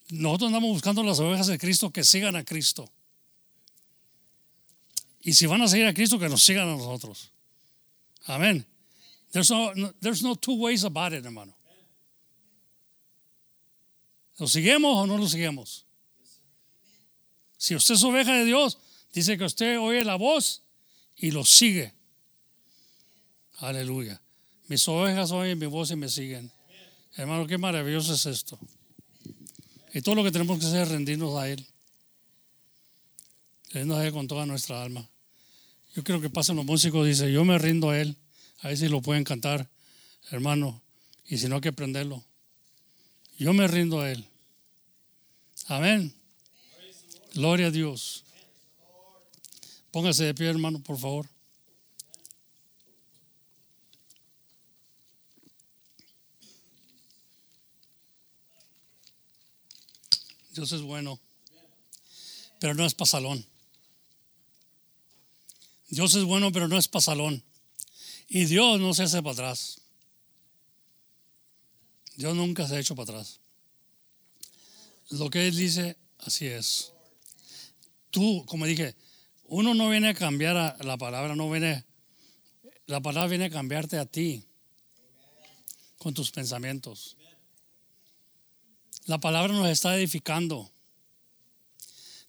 Nosotros andamos buscando las ovejas de Cristo que sigan a Cristo. Y si van a seguir a Cristo, que nos sigan a nosotros. Amén. There's no, there's no two ways about it, hermano. ¿Lo seguimos o no lo seguimos? Si usted es oveja de Dios, dice que usted oye la voz y lo sigue. Aleluya. Mis ovejas oyen mi voz y me siguen. Hermano, qué maravilloso es esto. Y todo lo que tenemos que hacer es rendirnos a Él. Rendirnos a Él con toda nuestra alma. Yo creo que pasan los músicos, dice, yo me rindo a Él. A ver si lo pueden cantar, hermano. Y si no, hay que aprenderlo. Yo me rindo a Él. Amén. Gloria a Dios. Póngase de pie, hermano, por favor. Dios es bueno, pero no es pasalón. Dios es bueno, pero no es pasalón. Y Dios no se hace para atrás. Dios nunca se ha hecho para atrás. Lo que Él dice, así es. Tú, como dije, uno no viene a cambiar a- la palabra, no viene, la palabra viene a cambiarte a ti con tus pensamientos. La palabra nos está edificando.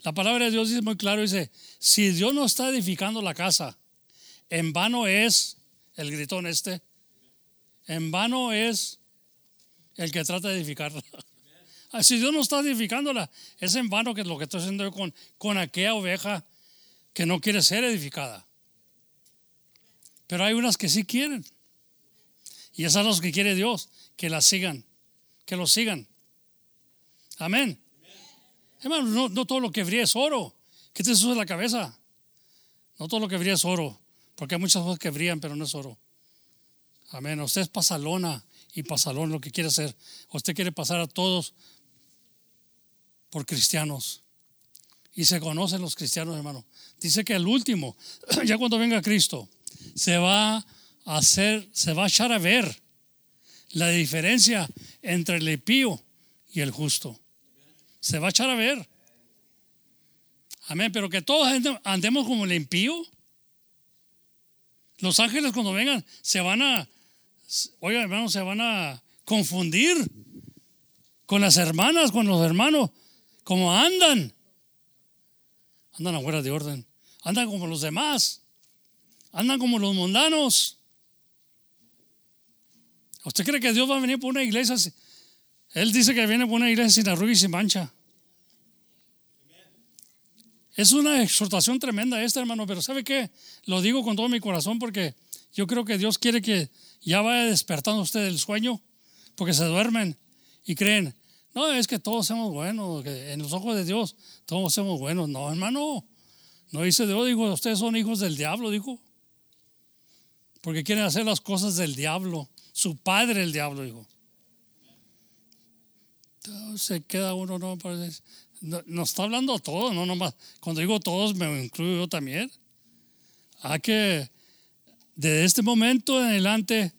La palabra de Dios dice muy claro, dice, si Dios no está edificando la casa, en vano es el gritón este, en vano es el que trata de edificarla. <laughs> Si Dios no está edificándola, es en vano que lo que estoy haciendo yo con, con aquella oveja que no quiere ser edificada. Pero hay unas que sí quieren. Y esas son las que quiere Dios, que las sigan, que los sigan. Amén. Hermano, no, todo lo que brilla es oro. ¿Qué te sube la cabeza? No todo lo que brilla es oro, porque hay muchas cosas que brillan, pero no es oro. Amén. Usted es pasalona y pasalón lo que quiere hacer. Usted quiere pasar a todos por cristianos. Y se conocen los cristianos, hermano. Dice que el último, <clears throat> ya cuando venga Cristo, se va a hacer, se va a echar a ver la diferencia entre el impío y el justo. Se va a echar a ver. Amén. Pero que todos ande- andemos como el impío. Los ángeles cuando vengan se van a, oiga hermano, se van a confundir con las hermanas, con los hermanos, como andan. Andan afuera de orden. Andan como los demás. Andan como los mundanos. ¿Usted cree que Dios va a venir por una iglesia? Él dice que viene por una iglesia sin arruga y sin mancha. Es una exhortación tremenda esta, hermano, pero ¿sabe qué? Lo digo con todo mi corazón porque yo creo que Dios quiere que ya vaya despertando usted del sueño, porque se duermen y creen, no, es que todos somos buenos, que en los ojos de Dios todos somos buenos. No, hermano, no dice Dios, digo, ustedes son hijos del diablo, dijo, porque quieren hacer las cosas del diablo, su padre el diablo, dijo. Se queda uno, no, Pues, no, está hablando todos, no nomás. Cuando digo todos, me incluyo yo también. Hay que, de este momento en adelante,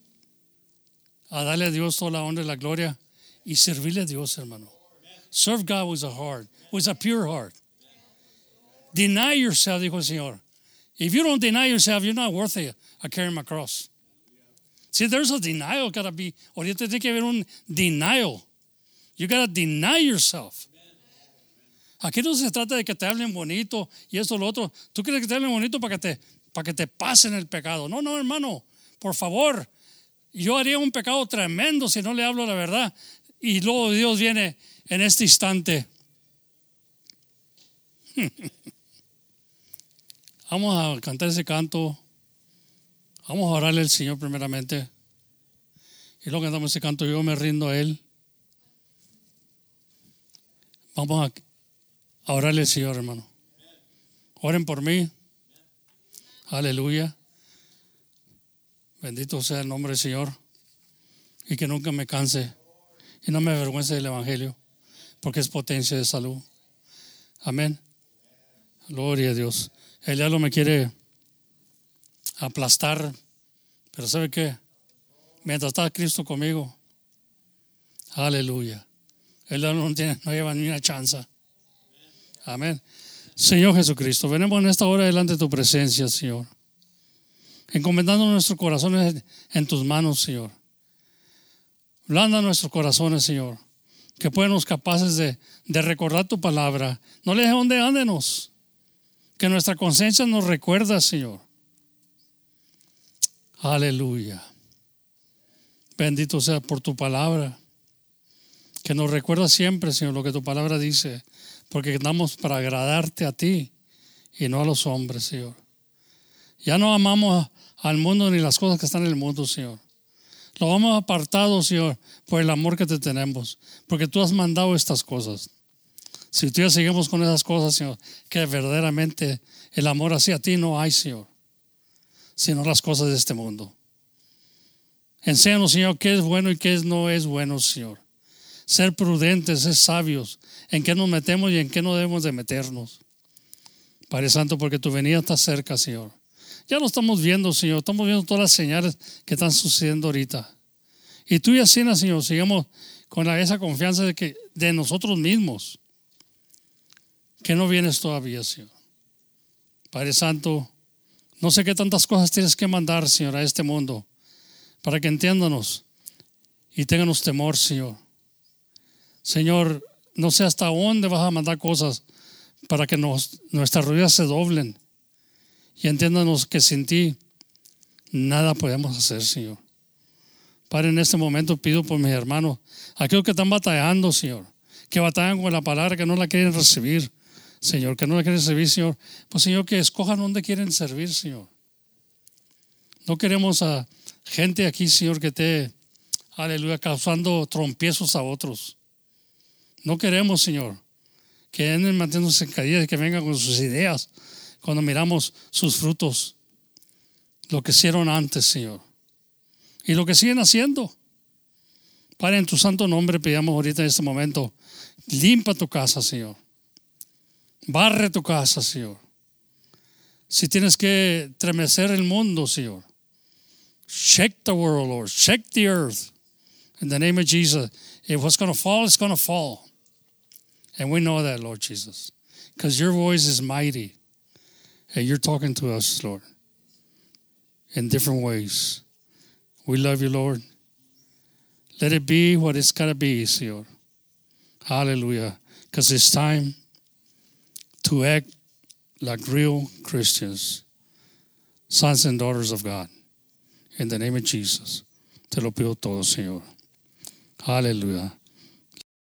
a darle a Dios toda la honra y la gloria y servirle a Dios, hermano. Serve God with a heart, with a pure heart. Deny yourself, dijo el Señor. If you don't deny yourself, you're not worthy of carrying my cross. See, there's a denial gotta be, ahorita tiene que haber un denial. You gotta deny yourself. Aquí no se trata de que te hablen bonito y esto lo otro. Tú quieres que te hablen bonito para que te, para que te pasen el pecado. No, no, hermano, por favor. Yo haría un pecado tremendo si no le hablo la verdad. Y luego Dios viene en este instante. <laughs> Vamos a cantar ese canto. Vamos a orarle al Señor primeramente. Y luego cantamos ese canto, yo me rindo a Él. Vamos a, orarle al Señor, hermano. Oren por mí. Aleluya. Bendito sea el nombre del Señor. Y que nunca me canse. Y no me avergüence del Evangelio. Porque es potencia de salud. Amén. Gloria a Dios. El diablo me quiere aplastar. Pero ¿sabe qué? Mientras está Cristo conmigo. Aleluya. El diablo no, tiene, no lleva ni una chance. Amén. Señor Jesucristo, venimos en esta hora delante de tu presencia, Señor. Encomendando nuestros corazones en tus manos, Señor. Blanda nuestros corazones, Señor. Que podamos capaces de, de recordar tu palabra. No le dejes donde ándenos. Que nuestra conciencia nos recuerda, Señor. Aleluya. Bendito sea por tu palabra. Que nos recuerda siempre, Señor, lo que tu palabra dice. Porque andamos para agradarte a ti y no a los hombres, Señor. Ya no amamos al mundo ni las cosas que están en el mundo, Señor. Lo vamos apartado, Señor, por el amor que te tenemos. Porque tú has mandado estas cosas. Si tú ya seguimos con esas cosas, Señor, que verdaderamente el amor hacia ti no hay, Señor, sino las cosas de este mundo. Enséñanos, Señor, qué es bueno y qué no es bueno, Señor. Ser prudentes, ser sabios, en qué nos metemos y en qué no debemos de meternos. Padre Santo, porque tu venida está cerca, Señor. Ya lo estamos viendo, Señor. Estamos viendo todas las señales que están sucediendo ahorita. Y tú y así, Señor, sigamos con esa confianza de que de nosotros mismos, que no vienes todavía, Señor. Padre Santo, no sé qué tantas cosas tienes que mandar, Señor, a este mundo, para que entiéndanos y ténganos temor, Señor. Señor, no sé hasta dónde vas a mandar cosas para que nuestras rodillas se doblen y entiéndanos que sin ti nada podemos hacer, Señor. Padre, en este momento pido por mis hermanos, aquellos que están batallando, Señor, que batallan con la palabra, que no la quieren recibir, Señor, que no la quieren recibir, Señor, pues Señor, que escojan dónde quieren servir, Señor. No queremos a gente aquí, Señor, que esté, aleluya, causando trompiezos a otros. No queremos, Señor, que anden manteniéndose en caída y que vengan con sus ideas cuando miramos sus frutos, lo que hicieron antes, Señor, y lo que siguen haciendo. Padre, en tu santo nombre pedimos ahorita en este momento, limpa tu casa, Señor. Barre tu casa, Señor. Si tienes que tremecer el mundo, Señor. Shake the world, Lord. Shake the earth. In the name of Jesus. If what's going to fall, it's going to fall. And we know that, Lord Jesus. Because your voice is mighty. And you're talking to us, Lord, in different ways. We love you, Lord. Let it be what it's got to be, Señor. Hallelujah. Because it's time to act like real Christians, sons and daughters of God. In the name of Jesus. Te lo pido todo, Señor. Aleluya.